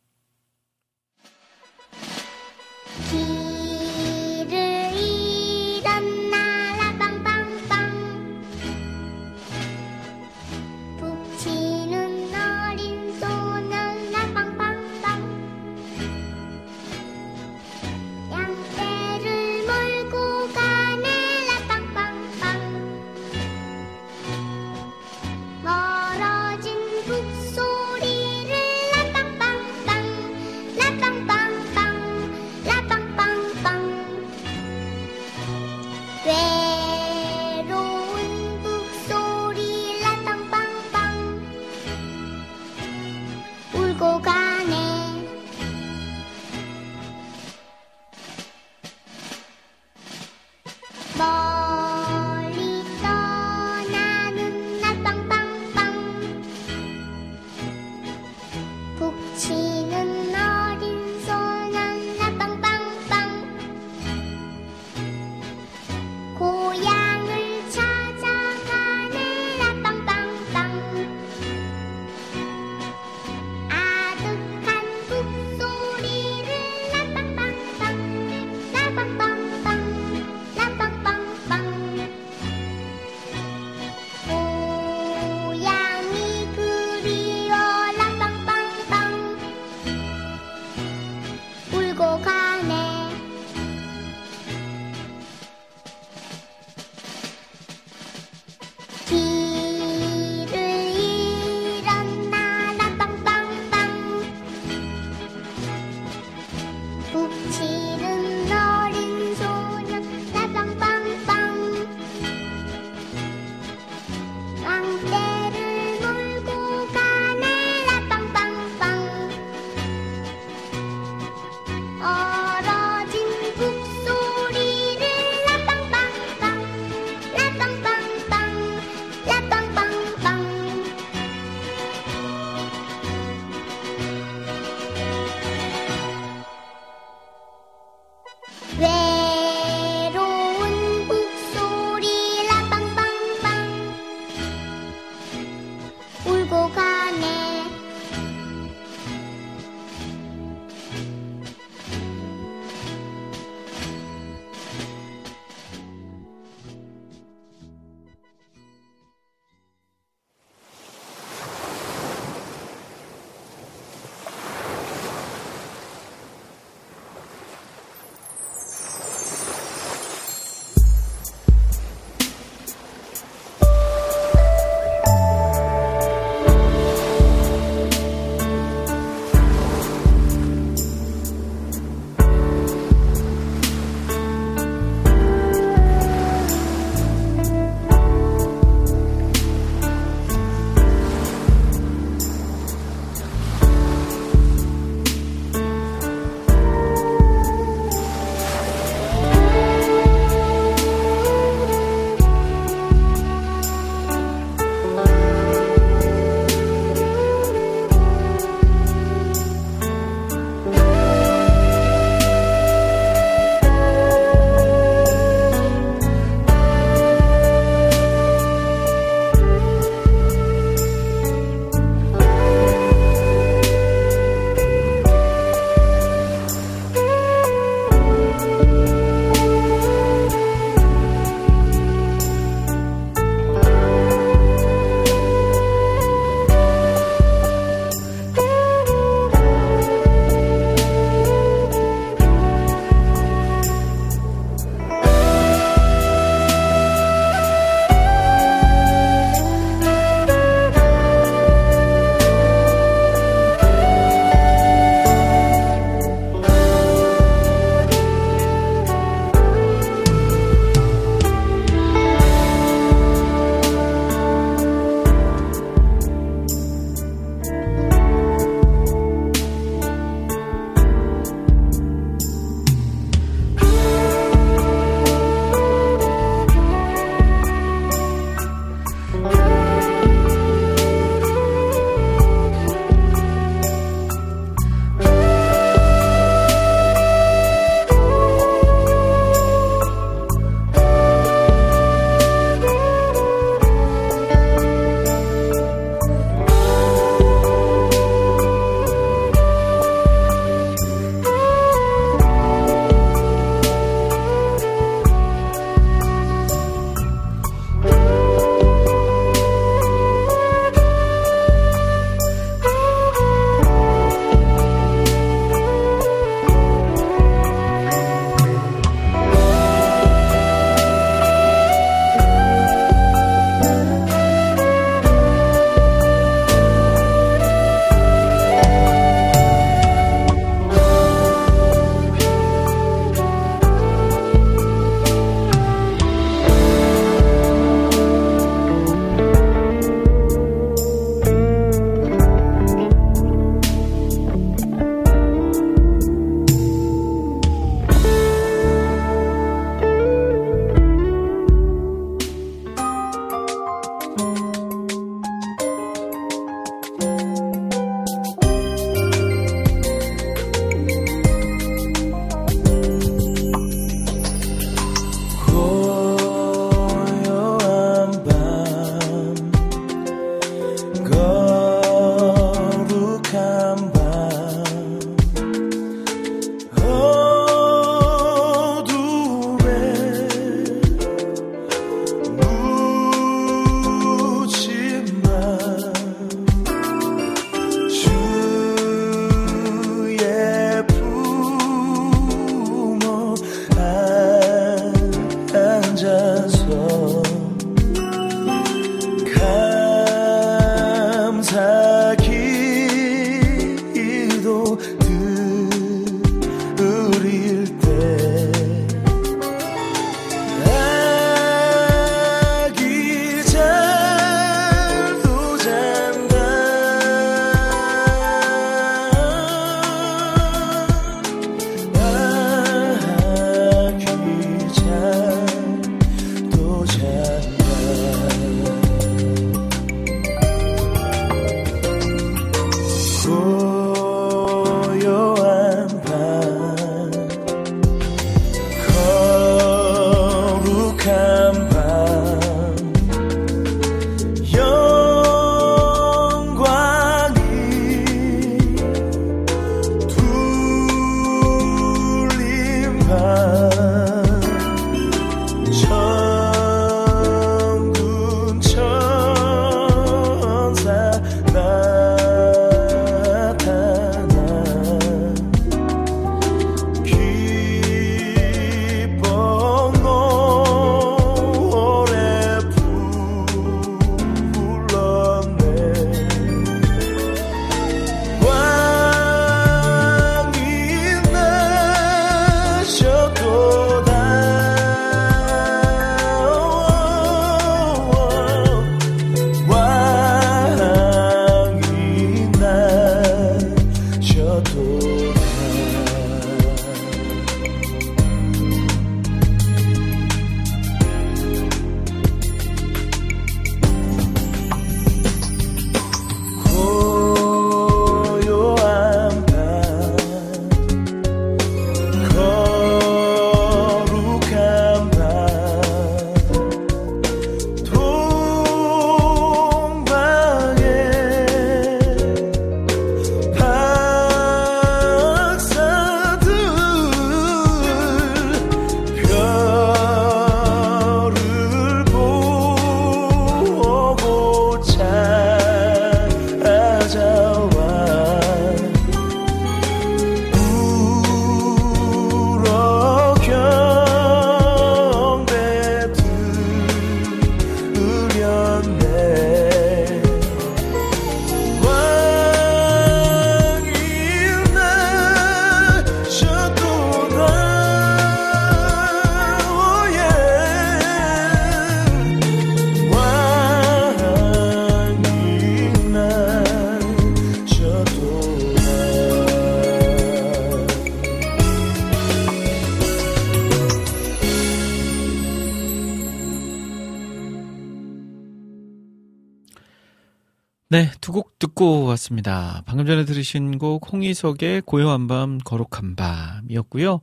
A: 듣고 왔습니다. 방금 전에 들으신 곡 홍희석의 고요한 밤 거룩한 밤이었고요.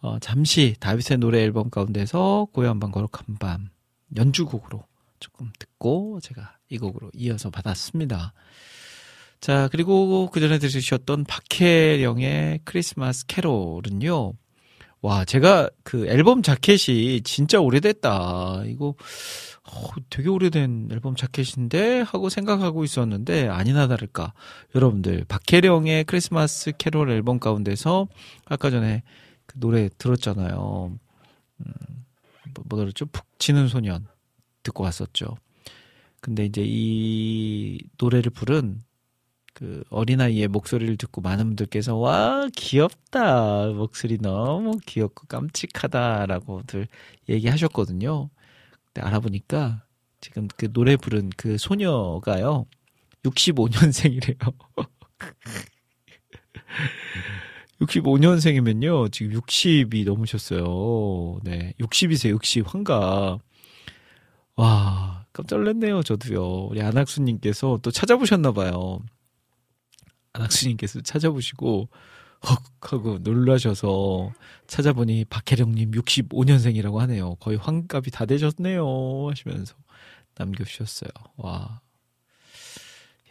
A: 어, 잠시 다윗의 노래 앨범 가운데서 고요한 밤 거룩한 밤 연주곡으로 조금 듣고 제가 이 곡으로 이어서 받았습니다. 자, 그리고 그 전에 들으셨던 박혜령의 크리스마스 캐롤은요. 와, 제가 그 앨범 자켓이 진짜 오래됐다. 이거 어, 되게 오래된 앨범 자켓인데 하고 생각하고 있었는데 아니나 다를까. 여러분들 박혜령의 크리스마스 캐롤 앨범 가운데서 아까 전에 그 노래 들었잖아요. 음, 뭐, 뭐 들었죠? 푹 치는 소년 듣고 왔었죠. 근데 이제 이 노래를 부른 그 어린아이의 목소리를 듣고 많은 분들께서 와 귀엽다 목소리 너무 귀엽고 깜찍하다라고들 얘기하셨거든요. 근데 알아보니까 지금 그 노래 부른 그 소녀가요 65년생이래요. 65년생이면요 지금 60이 넘으셨어요. 네, 60이세요. 60 환갑. 와 깜짝 놀랐네요. 저도요. 우리 안학수님께서 또 찾아보셨나 봐요. 안학수님께서 찾아보시고 헉 하고 놀라셔서 찾아보니 박혜령님 65년생이라고 하네요. 거의 환갑이 다 되셨네요. 하시면서 남겨주셨어요. 와.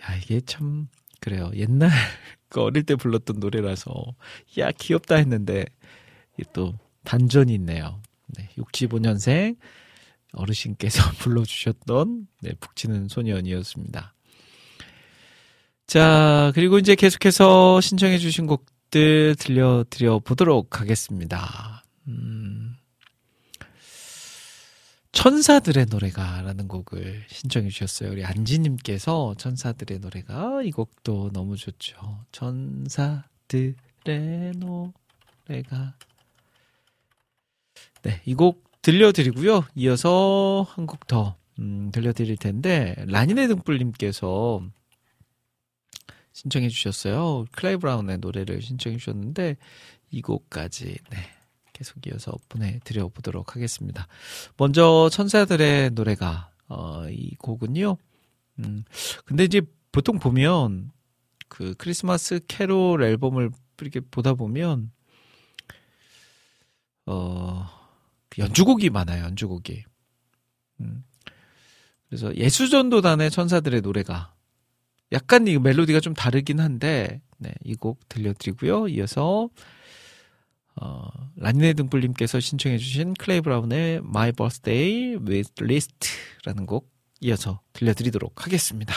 A: 야, 이게 참, 그래요. 옛날, 그 어릴 때 불렀던 노래라서, 야, 귀엽다 했는데, 또 반전이 있네요. 네, 65년생 어르신께서 불러주셨던, 네, 북치는 소년이었습니다. 자, 그리고 이제 계속해서 신청해 주신 곡들 들려드려 보도록 하겠습니다. 음, 천사들의 노래가라는 곡을 신청해 주셨어요. 우리 안지님께서 천사들의 노래가 이 곡도 너무 좋죠. 천사들의 노래가 네, 이 곡 들려드리고요. 이어서 한 곡더 음, 들려드릴 텐데 라니네 등불님께서 신청해 주셨어요. 클라이 브라운의 노래를 신청해 주셨는데 이 곡까지 네. 계속 이어서 보내드려 보도록 하겠습니다. 먼저 천사들의 노래가 어, 이 곡은요. 음, 근데 이제 보통 보면 그 크리스마스 캐롤 앨범을 이렇게 보다 보면 어 연주곡이 많아요. 연주곡이. 음, 그래서 예수전도단의 천사들의 노래가 약간 이 멜로디가 좀 다르긴 한데 네, 이 곡 들려드리고요. 이어서 어, 라니네 등불님께서 신청해주신 클레이 브라운의 My Birthday Wish List라는 곡 이어서 들려드리도록 하겠습니다.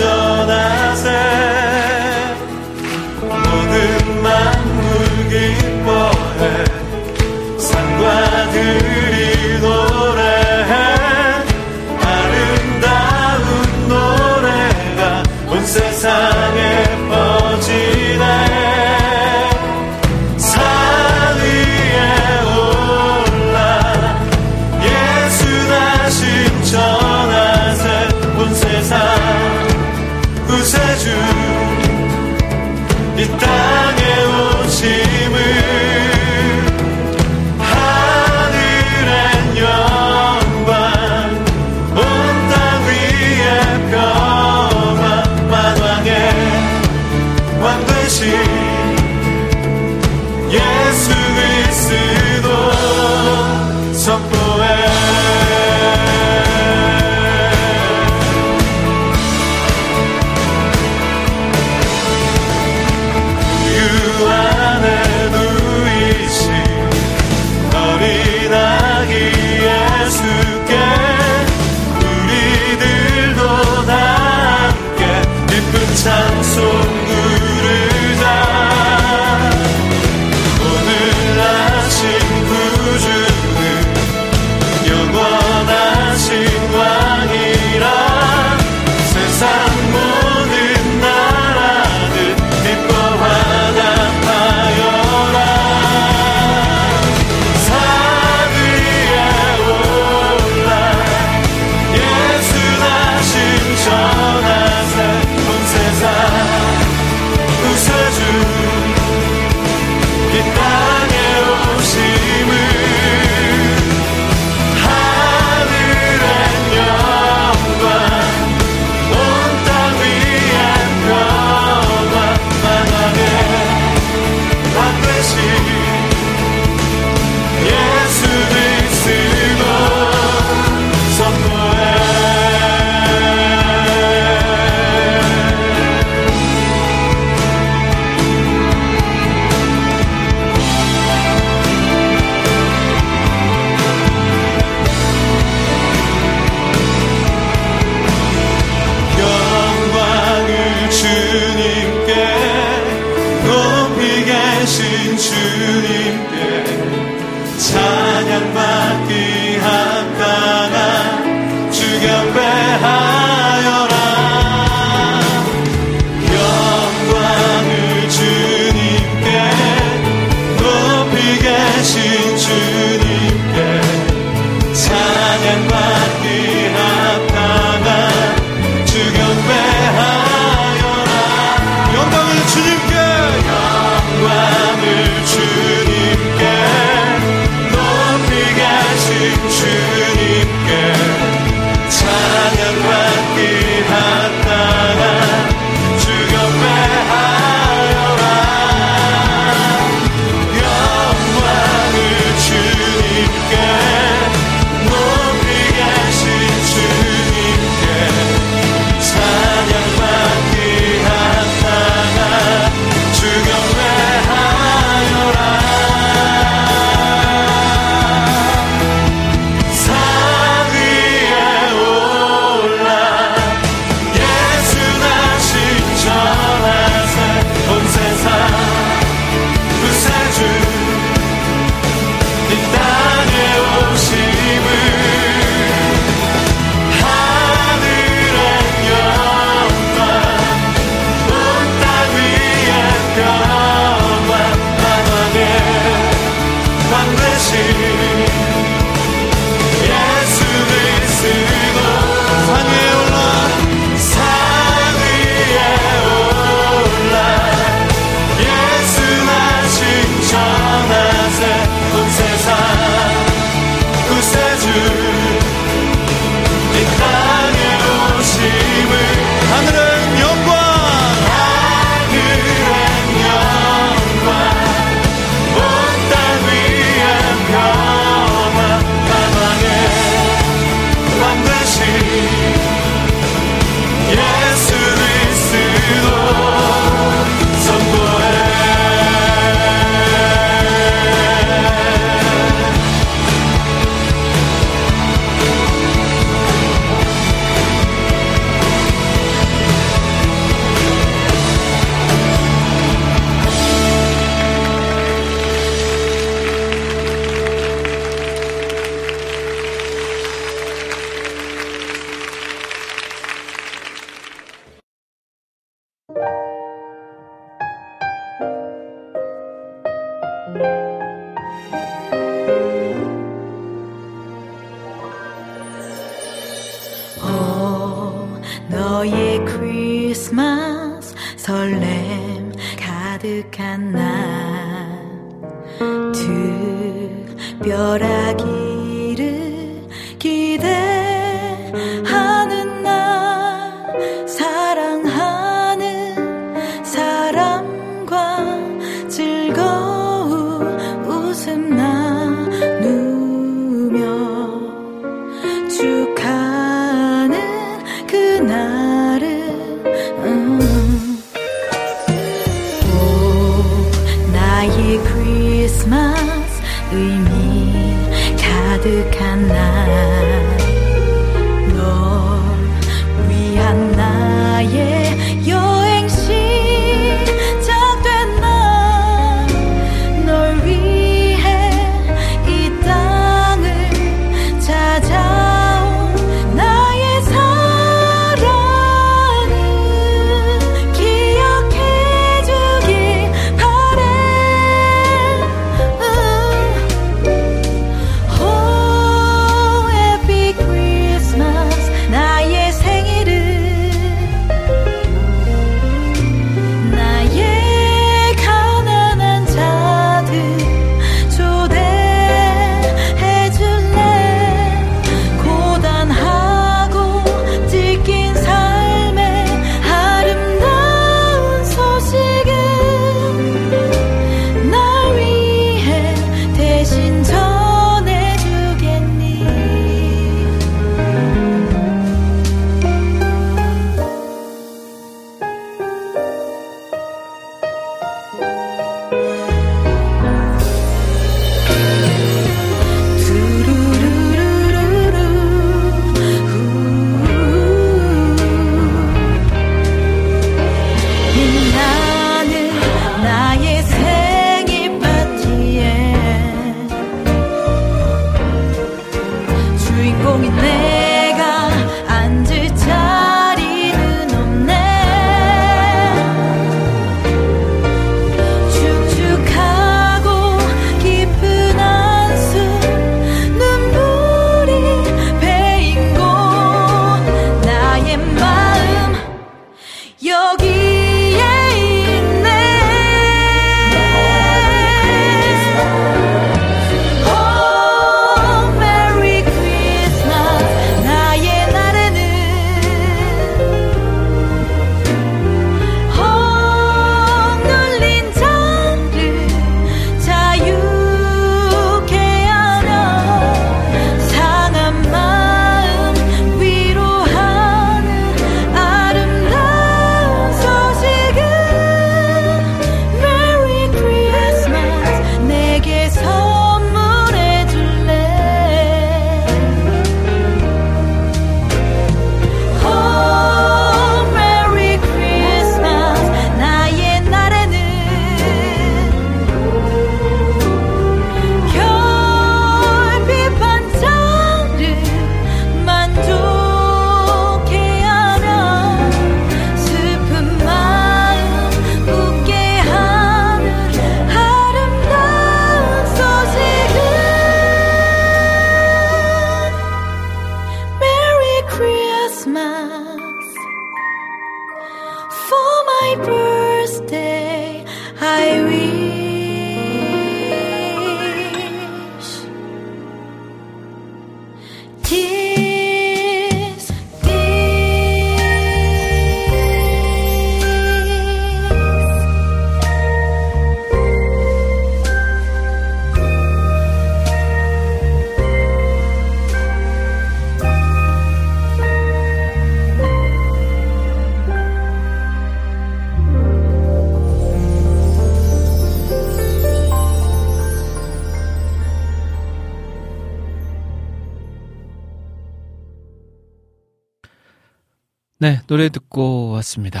C: 네, 노래
A: 듣고 왔습니다.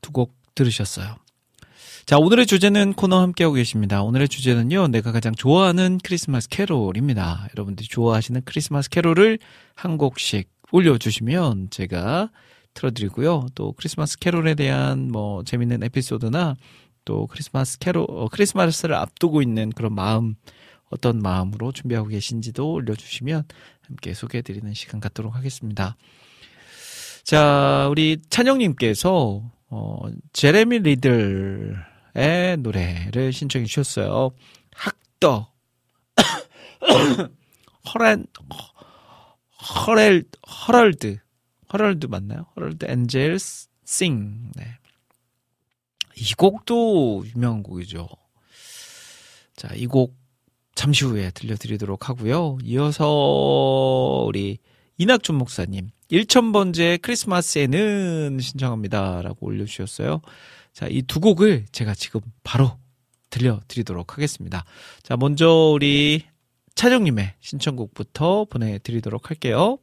A: 두 곡 들으셨어요. 자, 오늘의 주제는 코너 함께하고 계십니다. 오늘의 주제는요, 내가 가장 좋아하는 크리스마스 캐롤입니다. 여러분들이 좋아하시는 크리스마스 캐롤을 한 곡씩 올려주시면 제가 틀어드리고요. 또 크리스마스 캐롤에 대한 뭐 재밌는 에피소드나 또 크리스마스 캐롤, 어, 크리스마스를 앞두고 있는 그런 마음, 어떤 마음으로 준비하고 계신지도 올려주시면 함께 소개해드리는 시간 갖도록 하겠습니다. 자, 우리 찬영님께서, 어, 제레미 리들의 노래를 신청해 주셨어요. Hark the. 허란, 허렐, Herald. Herald 맞나요? Herald Angels Sing. 네. 이 곡도 유명한 곡이죠. 자, 이 곡 잠시 후에 들려드리도록 하고요. 이어서 우리 이낙준 목사님 1000번째 크리스마스에는 신청합니다. 라고 올려주셨어요. 자, 이 두 곡을 제가 지금 바로 들려드리도록 하겠습니다. 자, 먼저 우리 차정님의 신청곡부터 보내드리도록 할게요.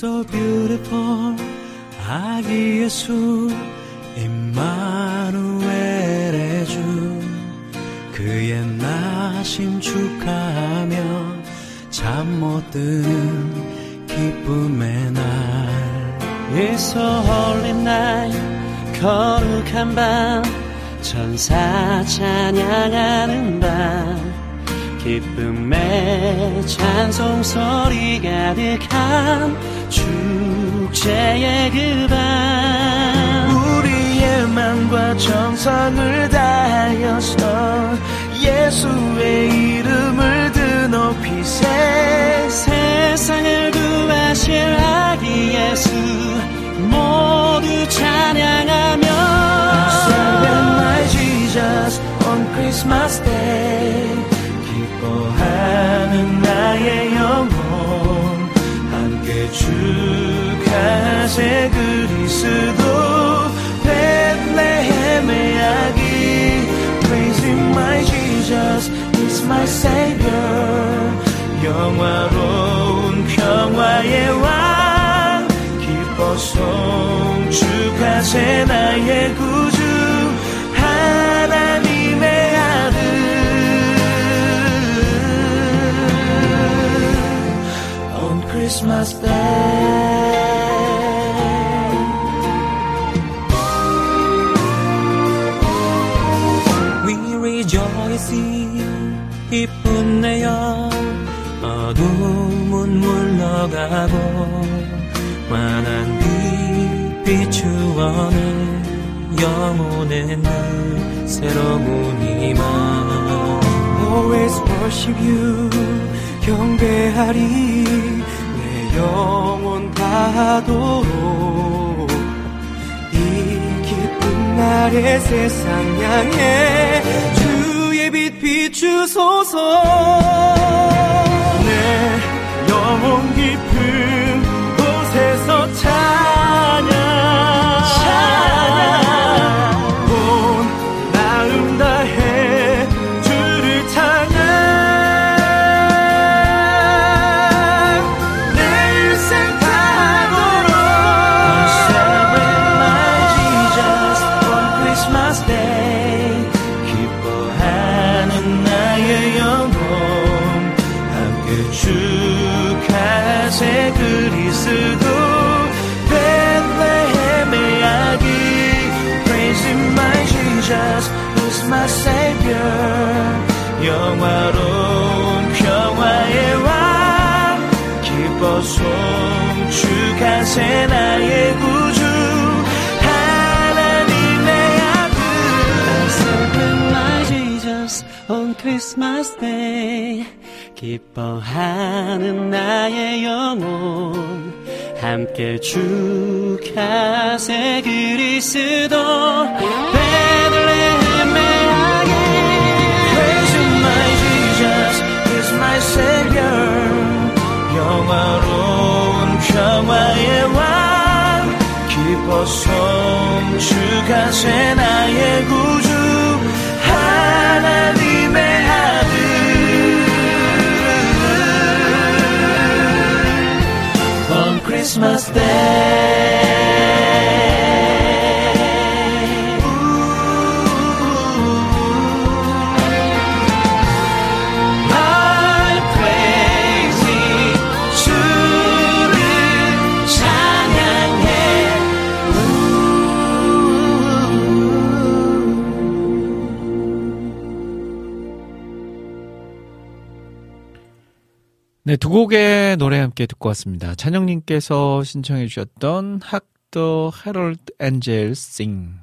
E: So beautiful. 아기 예수 임마누엘의 주. 그의 나심 축하하며 잠 못 드는 기쁨의 날. It's a holy night 거룩한 밤 천사 찬양하는 밤. 기쁨의 찬송 소리 가득한 축제의 그밤. 우리의 맘과 정성을 다하여서 예수의 이름을 드높이세. 세상을 구하실 아기 예수 모두 찬양하며 Celebrate my Jesus on Christmas 축하세 그리스도 베들레헴의 아기 Praising my Jesus is my Savior 영화로운 평화의 왕 기뻐 송축하세 나의 구주 하나님의 아들 on Christmas Day. 물러가고 환한 빛 비추어내 영혼의 늘 새로운 희망 Always worship you 경배하리. 내 영혼 다하도록. 이 기쁜 날에 세상 향해 주의 빛 비추소서. 내 영혼 깊은 곳에서 찬
A: 함께 듣고 왔습니다. 찬영님께서 신청해 주셨던 학더 헤럴드 엔젤 싱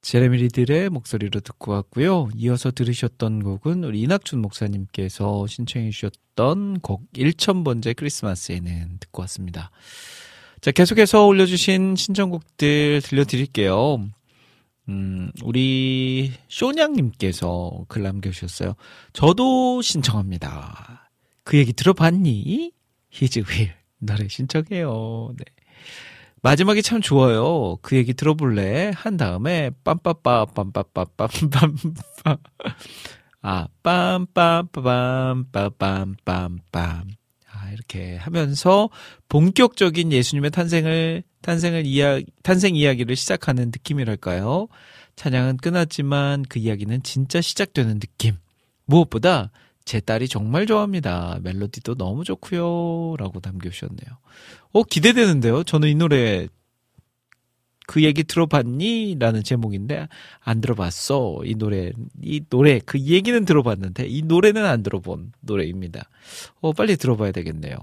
A: 제레미 리들의 목소리로 듣고 왔고요. 이어서 들으셨던 곡은 우리 이낙준 목사님께서 신청해 주셨던 곡 1000번째 크리스마스에는 듣고 왔습니다. 자, 계속해서 올려주신 신청곡들 들려드릴게요. 음, 우리 쇼냥님께서 글 남겨주셨어요. 저도 신청합니다. 그 얘기 들어봤니? 히즈윌 노래 신청해요. 네. 마지막이 참 좋아요. 그 얘기 들어볼래? 한 다음에 빰빠빠 빰빠빠빰빰빰 아 빰빰빠빰 빠빰빰빰 아 이렇게 하면서 본격적인 예수님의 탄생을 탄생을 이야 탄생 이야기를 시작하는 느낌이랄까요? 찬양은 끝났지만 그 이야기는 진짜 시작되는 느낌. 무엇보다 제 딸이 정말 좋아합니다. 멜로디도 너무 좋고요. 라고 남겨주셨네요. 어, 기대되는데요? 저는 이 노래 그 얘기 들어봤니? 라는 제목인데 안 들어봤어. 이 노래 이 노래 그 얘기는 들어봤는데 이 노래는 안 들어본 노래입니다. 어 빨리 들어봐야 되겠네요.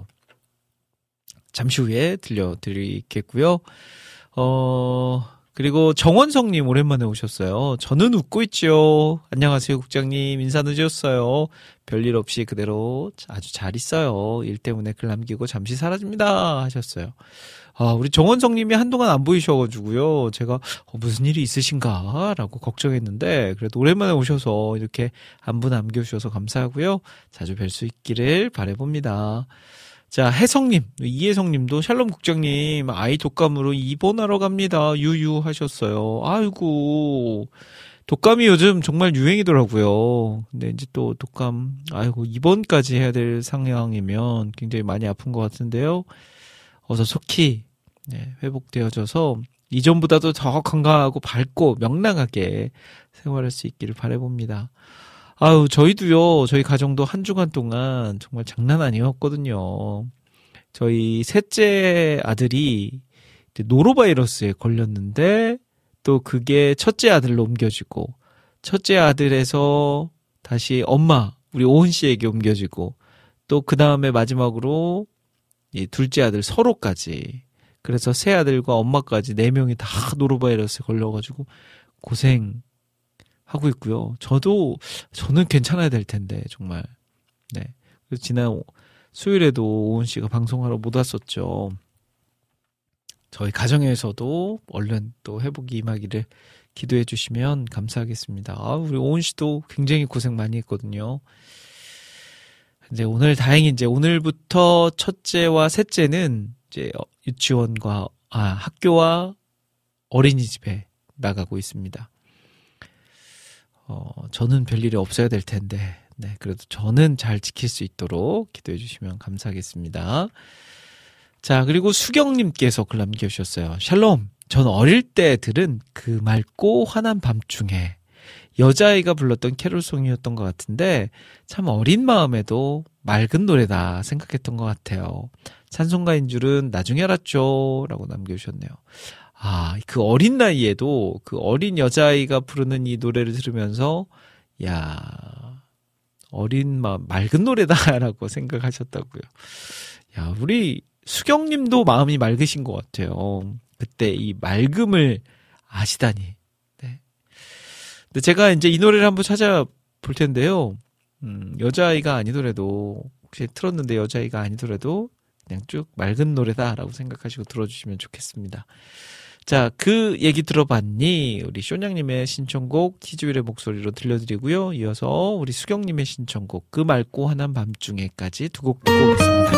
A: 잠시 후에 들려드리겠고요. 어 그리고 정원성님 오랜만에 오셨어요. 저는 웃고 있죠. 안녕하세요 국장님 인사 늦었어요. 별일 없이 그대로 아주 잘 있어요. 일 때문에 글 남기고 잠시 사라집니다 하셨어요. 아, 우리 정원성님이 한동안 안 보이셔가지고요. 제가 어, 무슨 일이 있으신가라고 걱정했는데 그래도 오랜만에 오셔서 이렇게 안부 남겨주셔서 감사하고요. 자주 뵐 수 있기를 바래봅니다. 자, 혜성님, 이혜성님도 샬롬 국장님 아이 독감으로 입원하러 갑니다. 유유 하셨어요. 아이고. 독감이 요즘 정말 유행이더라고요. 근데 이제 또 독감, 아이고, 입원까지 해야 될 상황이면 굉장히 많이 아픈 것 같은데요. 어서 속히 네, 회복되어져서 이전보다도 더 건강하고 밝고 명랑하게 생활할 수 있기를 바라봅니다. 아유, 저희도요, 저희 가정도 한 주간 동안 정말 장난 아니었거든요. 저희 셋째 아들이 노로바이러스에 걸렸는데 또 그게 첫째 아들로 옮겨지고 첫째 아들에서 다시 엄마, 우리 오은 씨에게 옮겨지고 또 그 다음에 마지막으로 이 둘째 아들 서로까지 그래서 새 아들과 엄마까지 네 명이 다 노로바이러스에 걸려가지고 고생 하고 있고요. 저도 저는 괜찮아야 될 텐데 정말 네. 그래서 지난 수요일에도 오은 씨가 방송하러 못 왔었죠. 저희 가정에서도 얼른 또 회복이 임하기를 기도해 주시면 감사하겠습니다. 아, 우리 오은 씨도 굉장히 고생 많이 했거든요. 이제 오늘 다행히 이제 오늘부터 첫째와 셋째는 이제 어, 유치원과 아 학교와 어린이집에 나가고 있습니다. 어 저는 별일이 없어야 될 텐데 네 그래도 저는 잘 지킬 수 있도록 기도해 주시면 감사하겠습니다. 자 그리고 수경님께서 글 남겨주셨어요. 샬롬 전 어릴 때 들은 그 맑고 환한 밤 중에 여자아이가 불렀던 캐롤송이었던 것 같은데 참 어린 마음에도 맑은 노래다 생각했던 것 같아요. 찬송가인 줄은 나중에 알았죠. 라고 남겨주셨네요. 아, 그 어린 나이에도 그 어린 여자아이가 부르는 이 노래를 들으면서, 야, 어린 마음, 맑은 노래다라고 생각하셨다고요. 야, 우리 수경님도 마음이 맑으신 것 같아요. 그때 이 맑음을 아시다니. 네. 근데 제가 이제 이 노래를 한번 찾아볼 텐데요. 음, 여자아이가 아니더라도, 혹시 틀었는데 여자아이가 아니더라도, 그냥 쭉 맑은 노래다라고 생각하시고 들어주시면 좋겠습니다. 자, 그 얘기 들어봤니? 우리 쇼냥님의 신청곡 티주일의 목소리로 들려드리고요. 이어서 우리 수경님의 신청곡 그 맑고 환한 밤중에까지 두 곡 듣고 오겠습니다.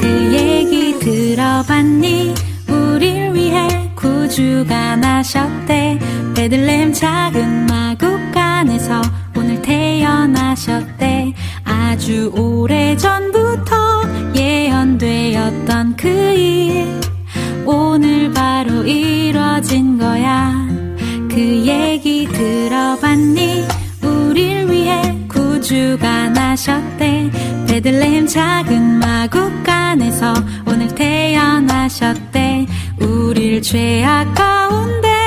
B: 그 들어봤니 우릴 위해 구주가 나셨대 베들렘 작은 마국간에서 오늘 태어나셨대. 아주 오래 전부터 예언되었던 그 일. 오늘 바로 이뤄진 거야. 그 얘기 들어봤니? 우릴 위해 구주가 나셨대. 베들레헴 작은 마국간에서 오늘 태어나셨대. 우릴 죄악 가운데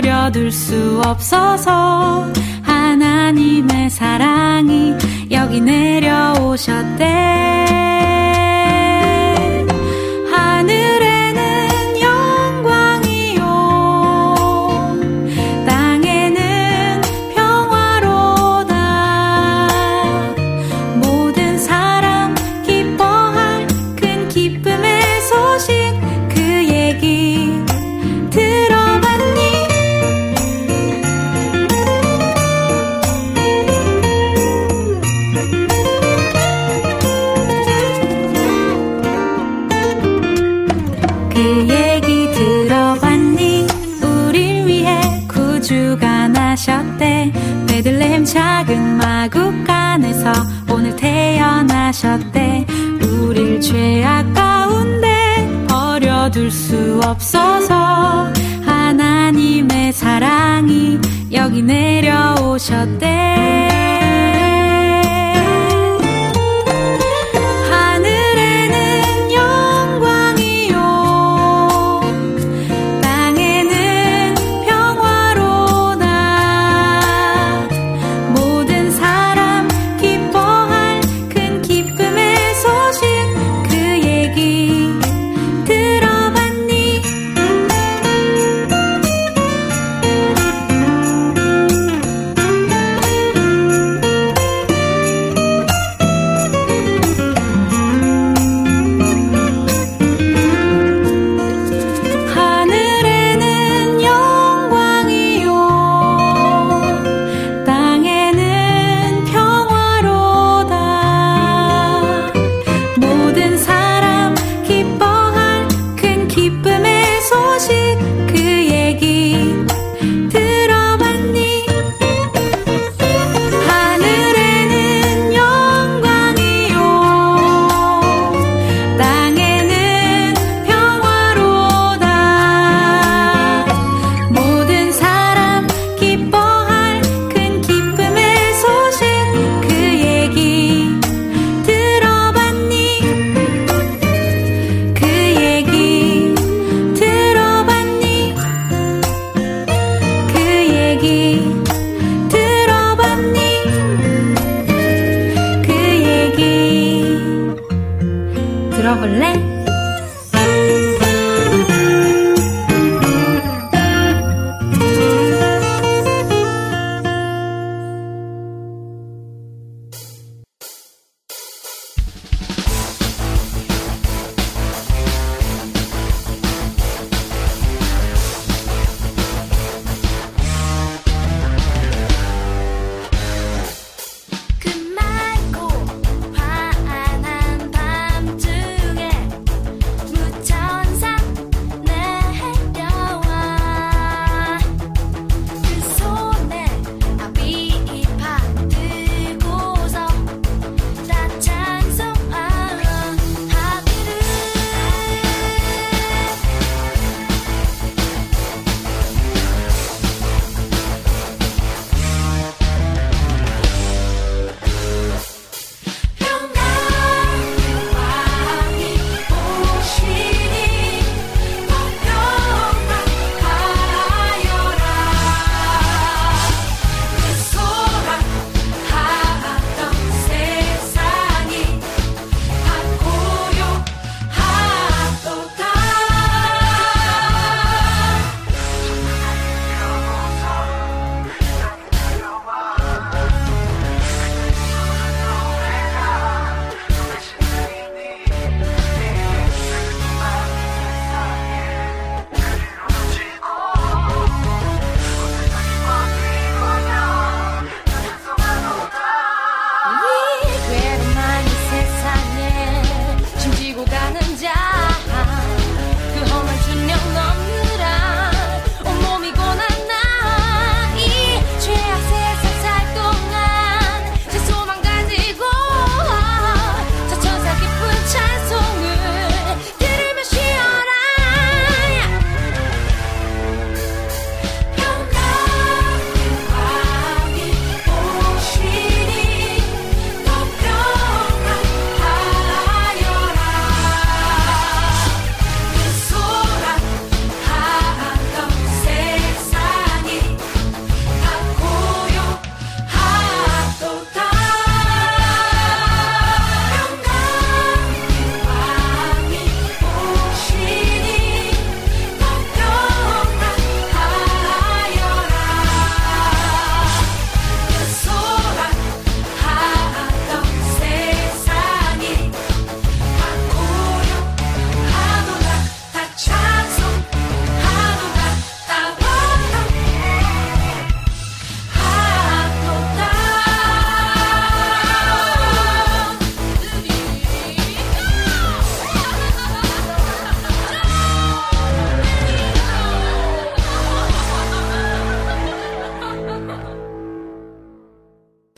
B: 버려둘 수 없어서 하나님의 사랑이 여기 내려오셨대
F: 없어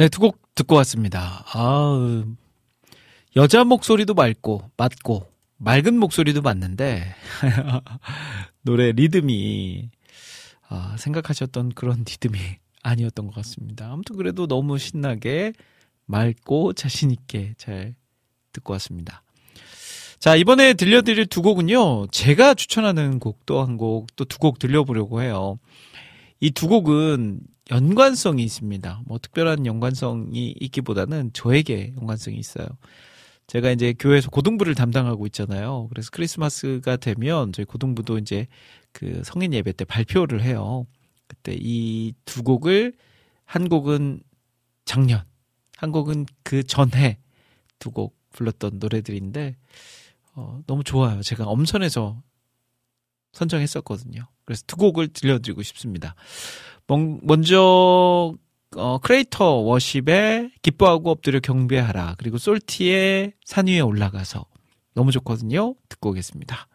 A: 네, 두 곡 듣고 왔습니다. 아, 여자 목소리도 맑고, 맞고, 맑은 목소리도 맞는데, 노래 리듬이, 아, 생각하셨던 그런 리듬이 아니었던 것 같습니다. 아무튼 그래도 너무 신나게, 맑고, 자신있게 잘 듣고 왔습니다. 자, 이번에 들려드릴 두 곡은요, 제가 추천하는 곡도 한 곡, 또 두 곡 들려보려고 해요. 이 두 곡은 연관성이 있습니다. 뭐 특별한 연관성이 있기보다는 저에게 연관성이 있어요. 제가 이제 교회에서 고등부를 담당하고 있잖아요. 그래서 크리스마스가 되면 저희 고등부도 이제 그 성인 예배 때 발표를 해요. 그때 이 두 곡을 한 곡은 작년, 한 곡은 그 전해 두 곡 불렀던 노래들인데 어, 너무 좋아요. 제가 엄선해서 선정했었거든요. 그래서 두 곡을 들려드리고 싶습니다. 먼저 어, 크레이터 워십의 기뻐하고 엎드려 경배하라 그리고 솔티의 산 위에 올라가서 너무 좋거든요. 듣고 오겠습니다.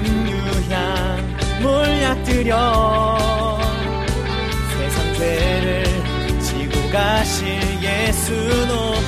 G: 황금 유향 몰약 드려? 세상 죄를 지고 가실 예수 높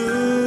G: 예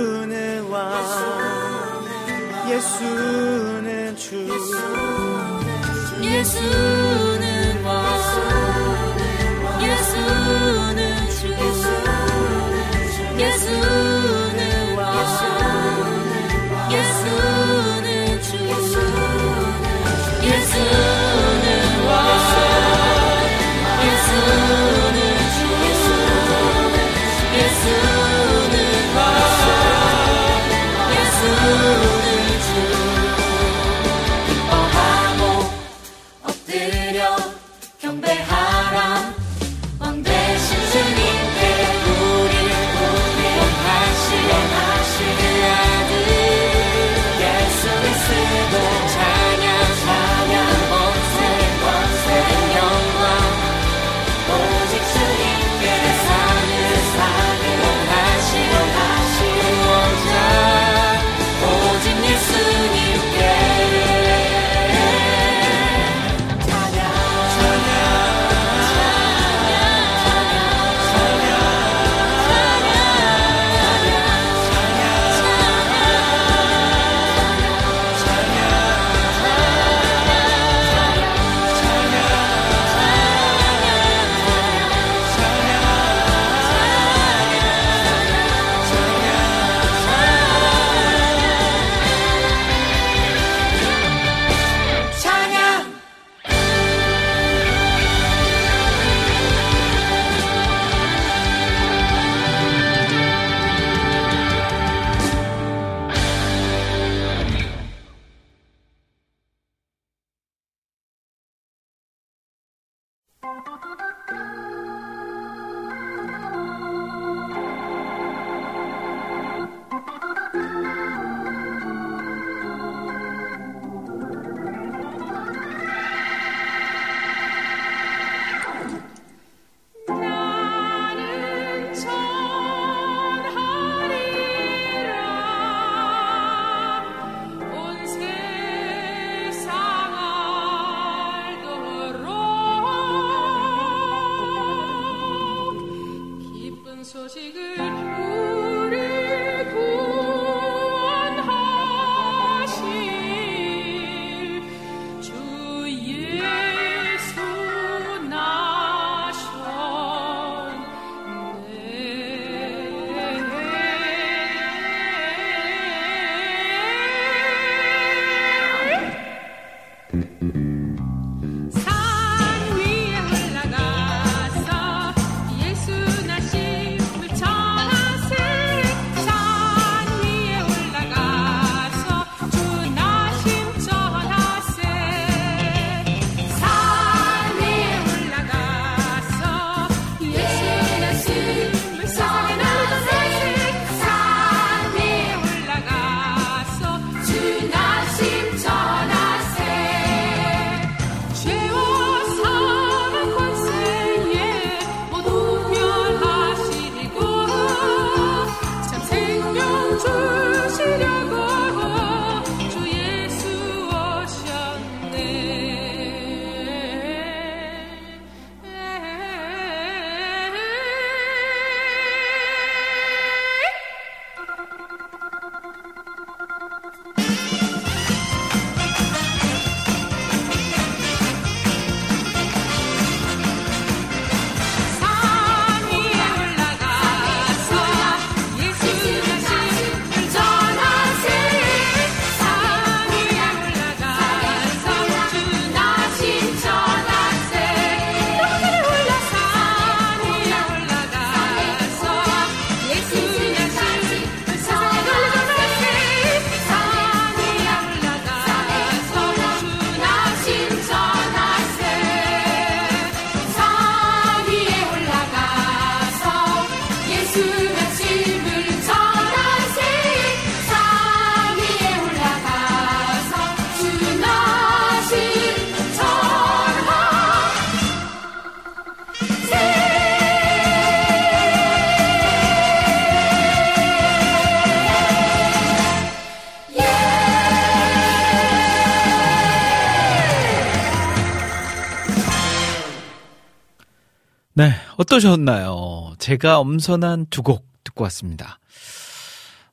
A: 어떠셨나요? 제가 엄선한 두 곡 듣고 왔습니다.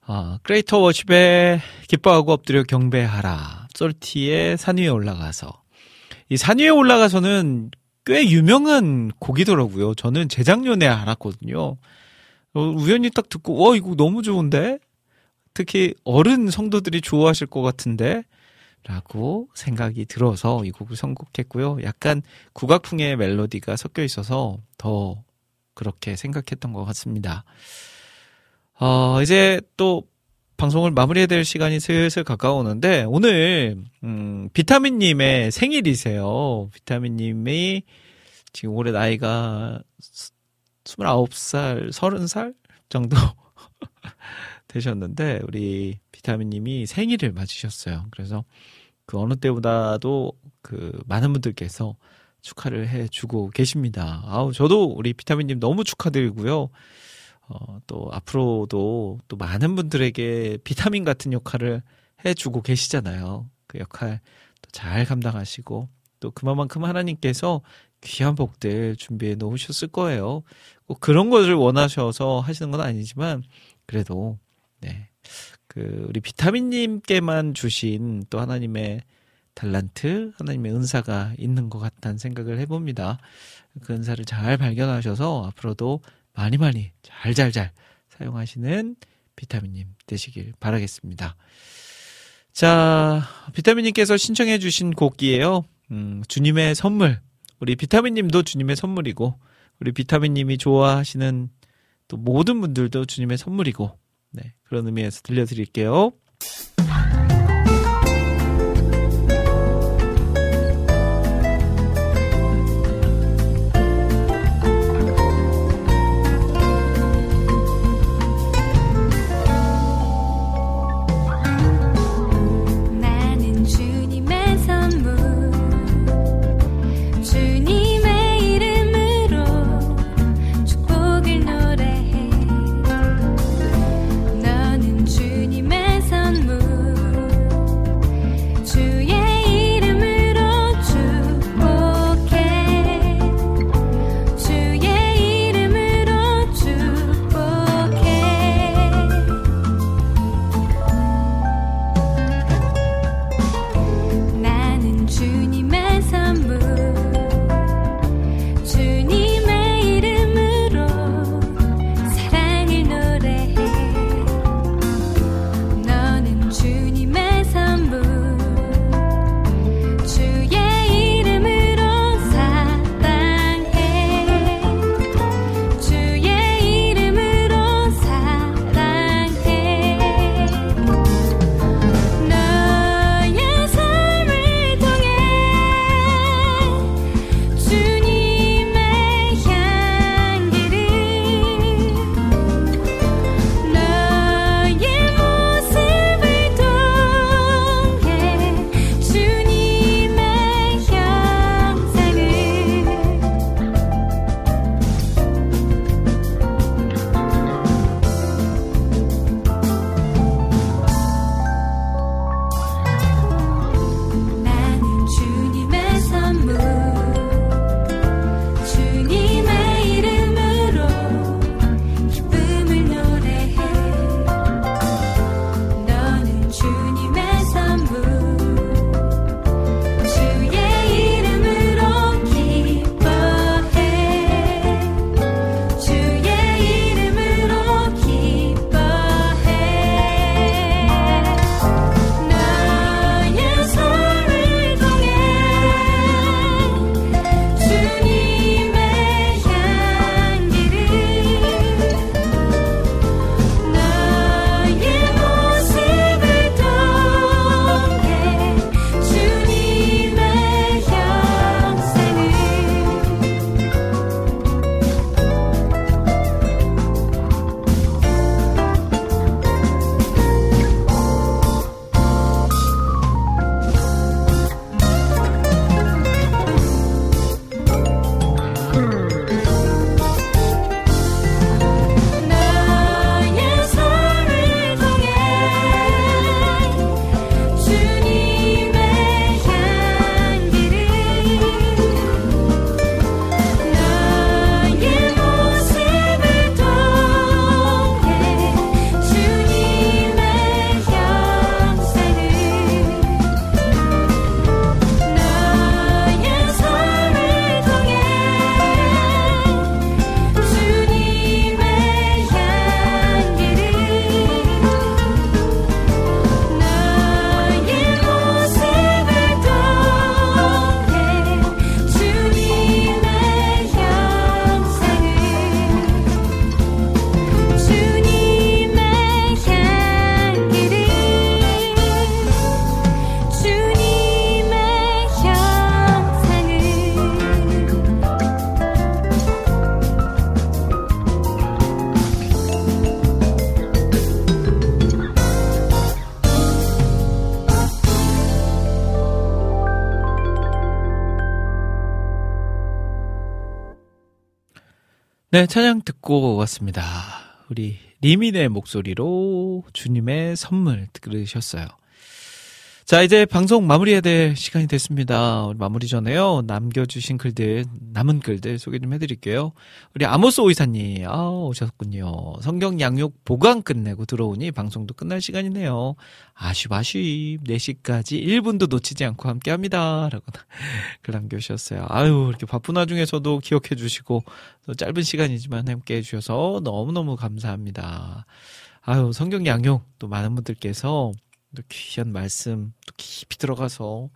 A: 아, 크레이터 워십의 기뻐하고 엎드려 경배하라. 솔티의 산 위에 올라가서. 이 산 위에 올라가서는 꽤 유명한 곡이더라고요. 저는 재작년에 알았거든요. 어, 우연히 딱 듣고, 와, 이거 너무 좋은데? 특히 어른 성도들이 좋아하실 것 같은데? 라고 생각이 들어서 이 곡을 선곡했고요. 약간 국악풍의 멜로디가 섞여 있어서 더 그렇게 생각했던 것 같습니다. 어, 이제 또 방송을 마무리해야 될 시간이 슬슬 가까우는데 오늘 음, 비타민님의 생일이세요. 비타민님이 지금 올해 나이가 29살, 30살 정도 되셨는데 우리 비타민님이 생일을 맞으셨어요. 그래서 그 어느 때보다도 그 많은 분들께서 축하를 해주고 계십니다. 아우 저도 우리 비타민님 너무 축하드리고요. 어, 또 앞으로도 또 많은 분들에게 비타민 같은 역할을 해주고 계시잖아요. 그 역할 또 잘 감당하시고 또 그만큼 하나님께서 귀한 복들 준비해 놓으셨을 거예요. 꼭 그런 것을 원하셔서 하시는 건 아니지만 그래도 네. 그 우리 비타민님께만 주신 또 하나님의 달란트, 하나님의 은사가 있는 것 같다는 생각을 해봅니다. 그 은사를 잘 발견하셔서 앞으로도 많이 많이 잘잘잘 사용하시는 비타민님 되시길 바라겠습니다. 자, 비타민님께서 신청해주신 곡이에요. 음, 주님의 선물. 우리 비타민님도 주님의 선물이고, 우리 비타민님이 좋아하시는 또 모든 분들도 주님의 선물이고, 네, 그런 의미에서 들려드릴게요. 네, 찬양 듣고 왔습니다. 우리 리민의 목소리로 주님의 선물 들으셨어요. 자, 이제 방송 마무리해야 될 시간이 됐습니다. 마무리 전에요. 남겨주신 글들, 남은 글들 소개 좀 해드릴게요. 우리 아모스 오이사님, 아, 오셨군요. 성경 양육 보강 끝내고 들어오니 방송도 끝날 시간이네요. 아쉽, 아쉽. 4시까지 1분도 놓치지 않고 함께 합니다. 라고 글 남겨주셨어요. 아유, 이렇게 바쁜 와중에서도 기억해 주시고, 또 짧은 시간이지만 함께 해주셔서 너무너무 감사합니다. 아유, 성경 양육 또 많은 분들께서 또 귀한 말씀 또 깊이 들어가서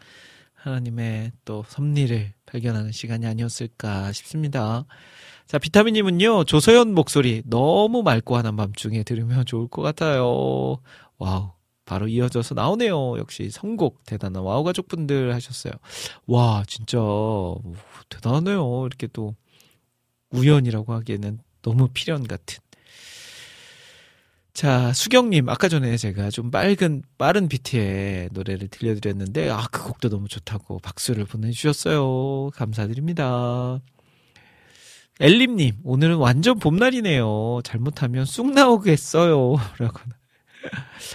A: 하나님의 또 섭리를 발견하는 시간이 아니었을까 싶습니다. 자, 비타민님은요, 조서연 목소리 너무 맑고 한밤중에 들으면 좋을 것 같아요. 와우. 바로 이어져서 나오네요. 역시 선곡 대단한 와우 가족분들 하셨어요. 와, 진짜 우, 대단하네요. 이렇게 또 우연이라고 하기에는 너무 필연 같은. 자, 수경님, 아까 전에 제가 좀 빨간, 빠른 비트의 노래를 들려드렸는데, 아, 그 곡도 너무 좋다고 박수를 보내주셨어요. 감사드립니다. 엘림님, 오늘은 완전 봄날이네요. 잘못하면 쑥 나오겠어요. 라고.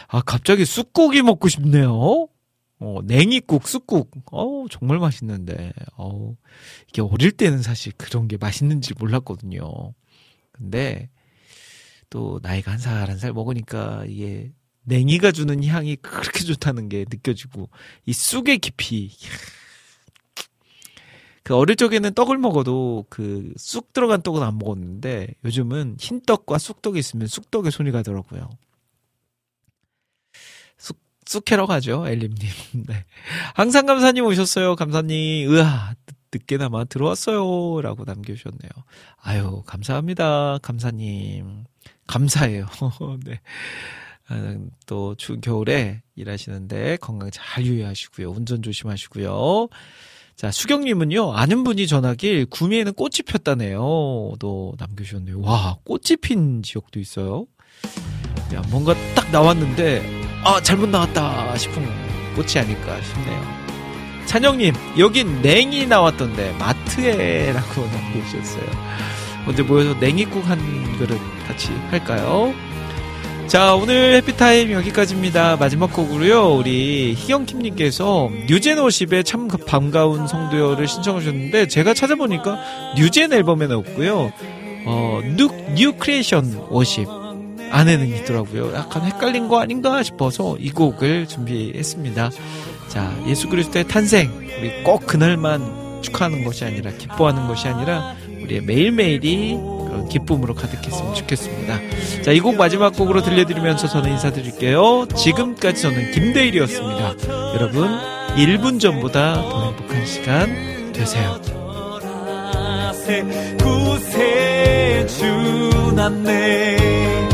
A: 아, 갑자기 쑥국이 먹고 싶네요. 어, 냉이국, 쑥국. 어우, 정말 맛있는데. 어우, 이게 어릴 때는 사실 그런 게 맛있는지 몰랐거든요. 근데, 또 나이가 한살 한 살 먹으니까 이게 냉이가 주는 향이 그렇게 좋다는 게 느껴지고 이 쑥의 깊이. 그 어릴 적에는 떡을 먹어도 그 쑥 들어간 떡은 안 먹었는데 요즘은 흰 떡과 쑥떡이 있으면 쑥떡에 손이 가더라고요. 쑥 쑥캐러 가죠, 엘림님. 네. 항상 감사님 오셨어요, 감사님. 으아, 늦게나마 들어왔어요. 라고 남겨주셨네요. 아유, 감사합니다, 감사님. 감사해요. 네. 아, 또, 주, 겨울에 일하시는데 건강 잘 유의하시고요. 운전 조심하시고요. 자, 수경님은요, 아는 분이 전하길 구미에는 꽃이 폈다네요. 또 남겨주셨네요. 와, 꽃이 핀 지역도 있어요. 야, 뭔가 딱 나왔는데, 아, 잘못 나왔다 싶은 꽃이 아닐까 싶네요. 찬영님, 여긴 냉이 나왔던데, 마트에라고 남겨주셨어요. 언제 모여서 냉이국 한 그릇 같이 할까요? 자, 오늘 해피타임 여기까지입니다. 마지막 곡으로요, 우리 희영킴님께서 뉴젠50의 참 반가운 성도여를 신청하셨는데, 제가 찾아보니까 뉴젠 앨범에는 없고요, 어, New, New Creation 50 안에는 있더라고요. 약간 헷갈린 거 아닌가 싶어서 이 곡을 준비했습니다. 자, 예수 그리스도의 탄생, 우리 꼭 그날만 축하하는 것이 아니라, 기뻐하는 것이 아니라, 우리의 매일매일이 기쁨으로 가득했으면 좋겠습니다. 자, 이 곡 마지막 곡으로 들려드리면서 저는 인사드릴게요. 지금까지 저는 김대일이었습니다. 여러분, 1분 전보다 더 행복한 시간 되세요.
C: 구세주 남네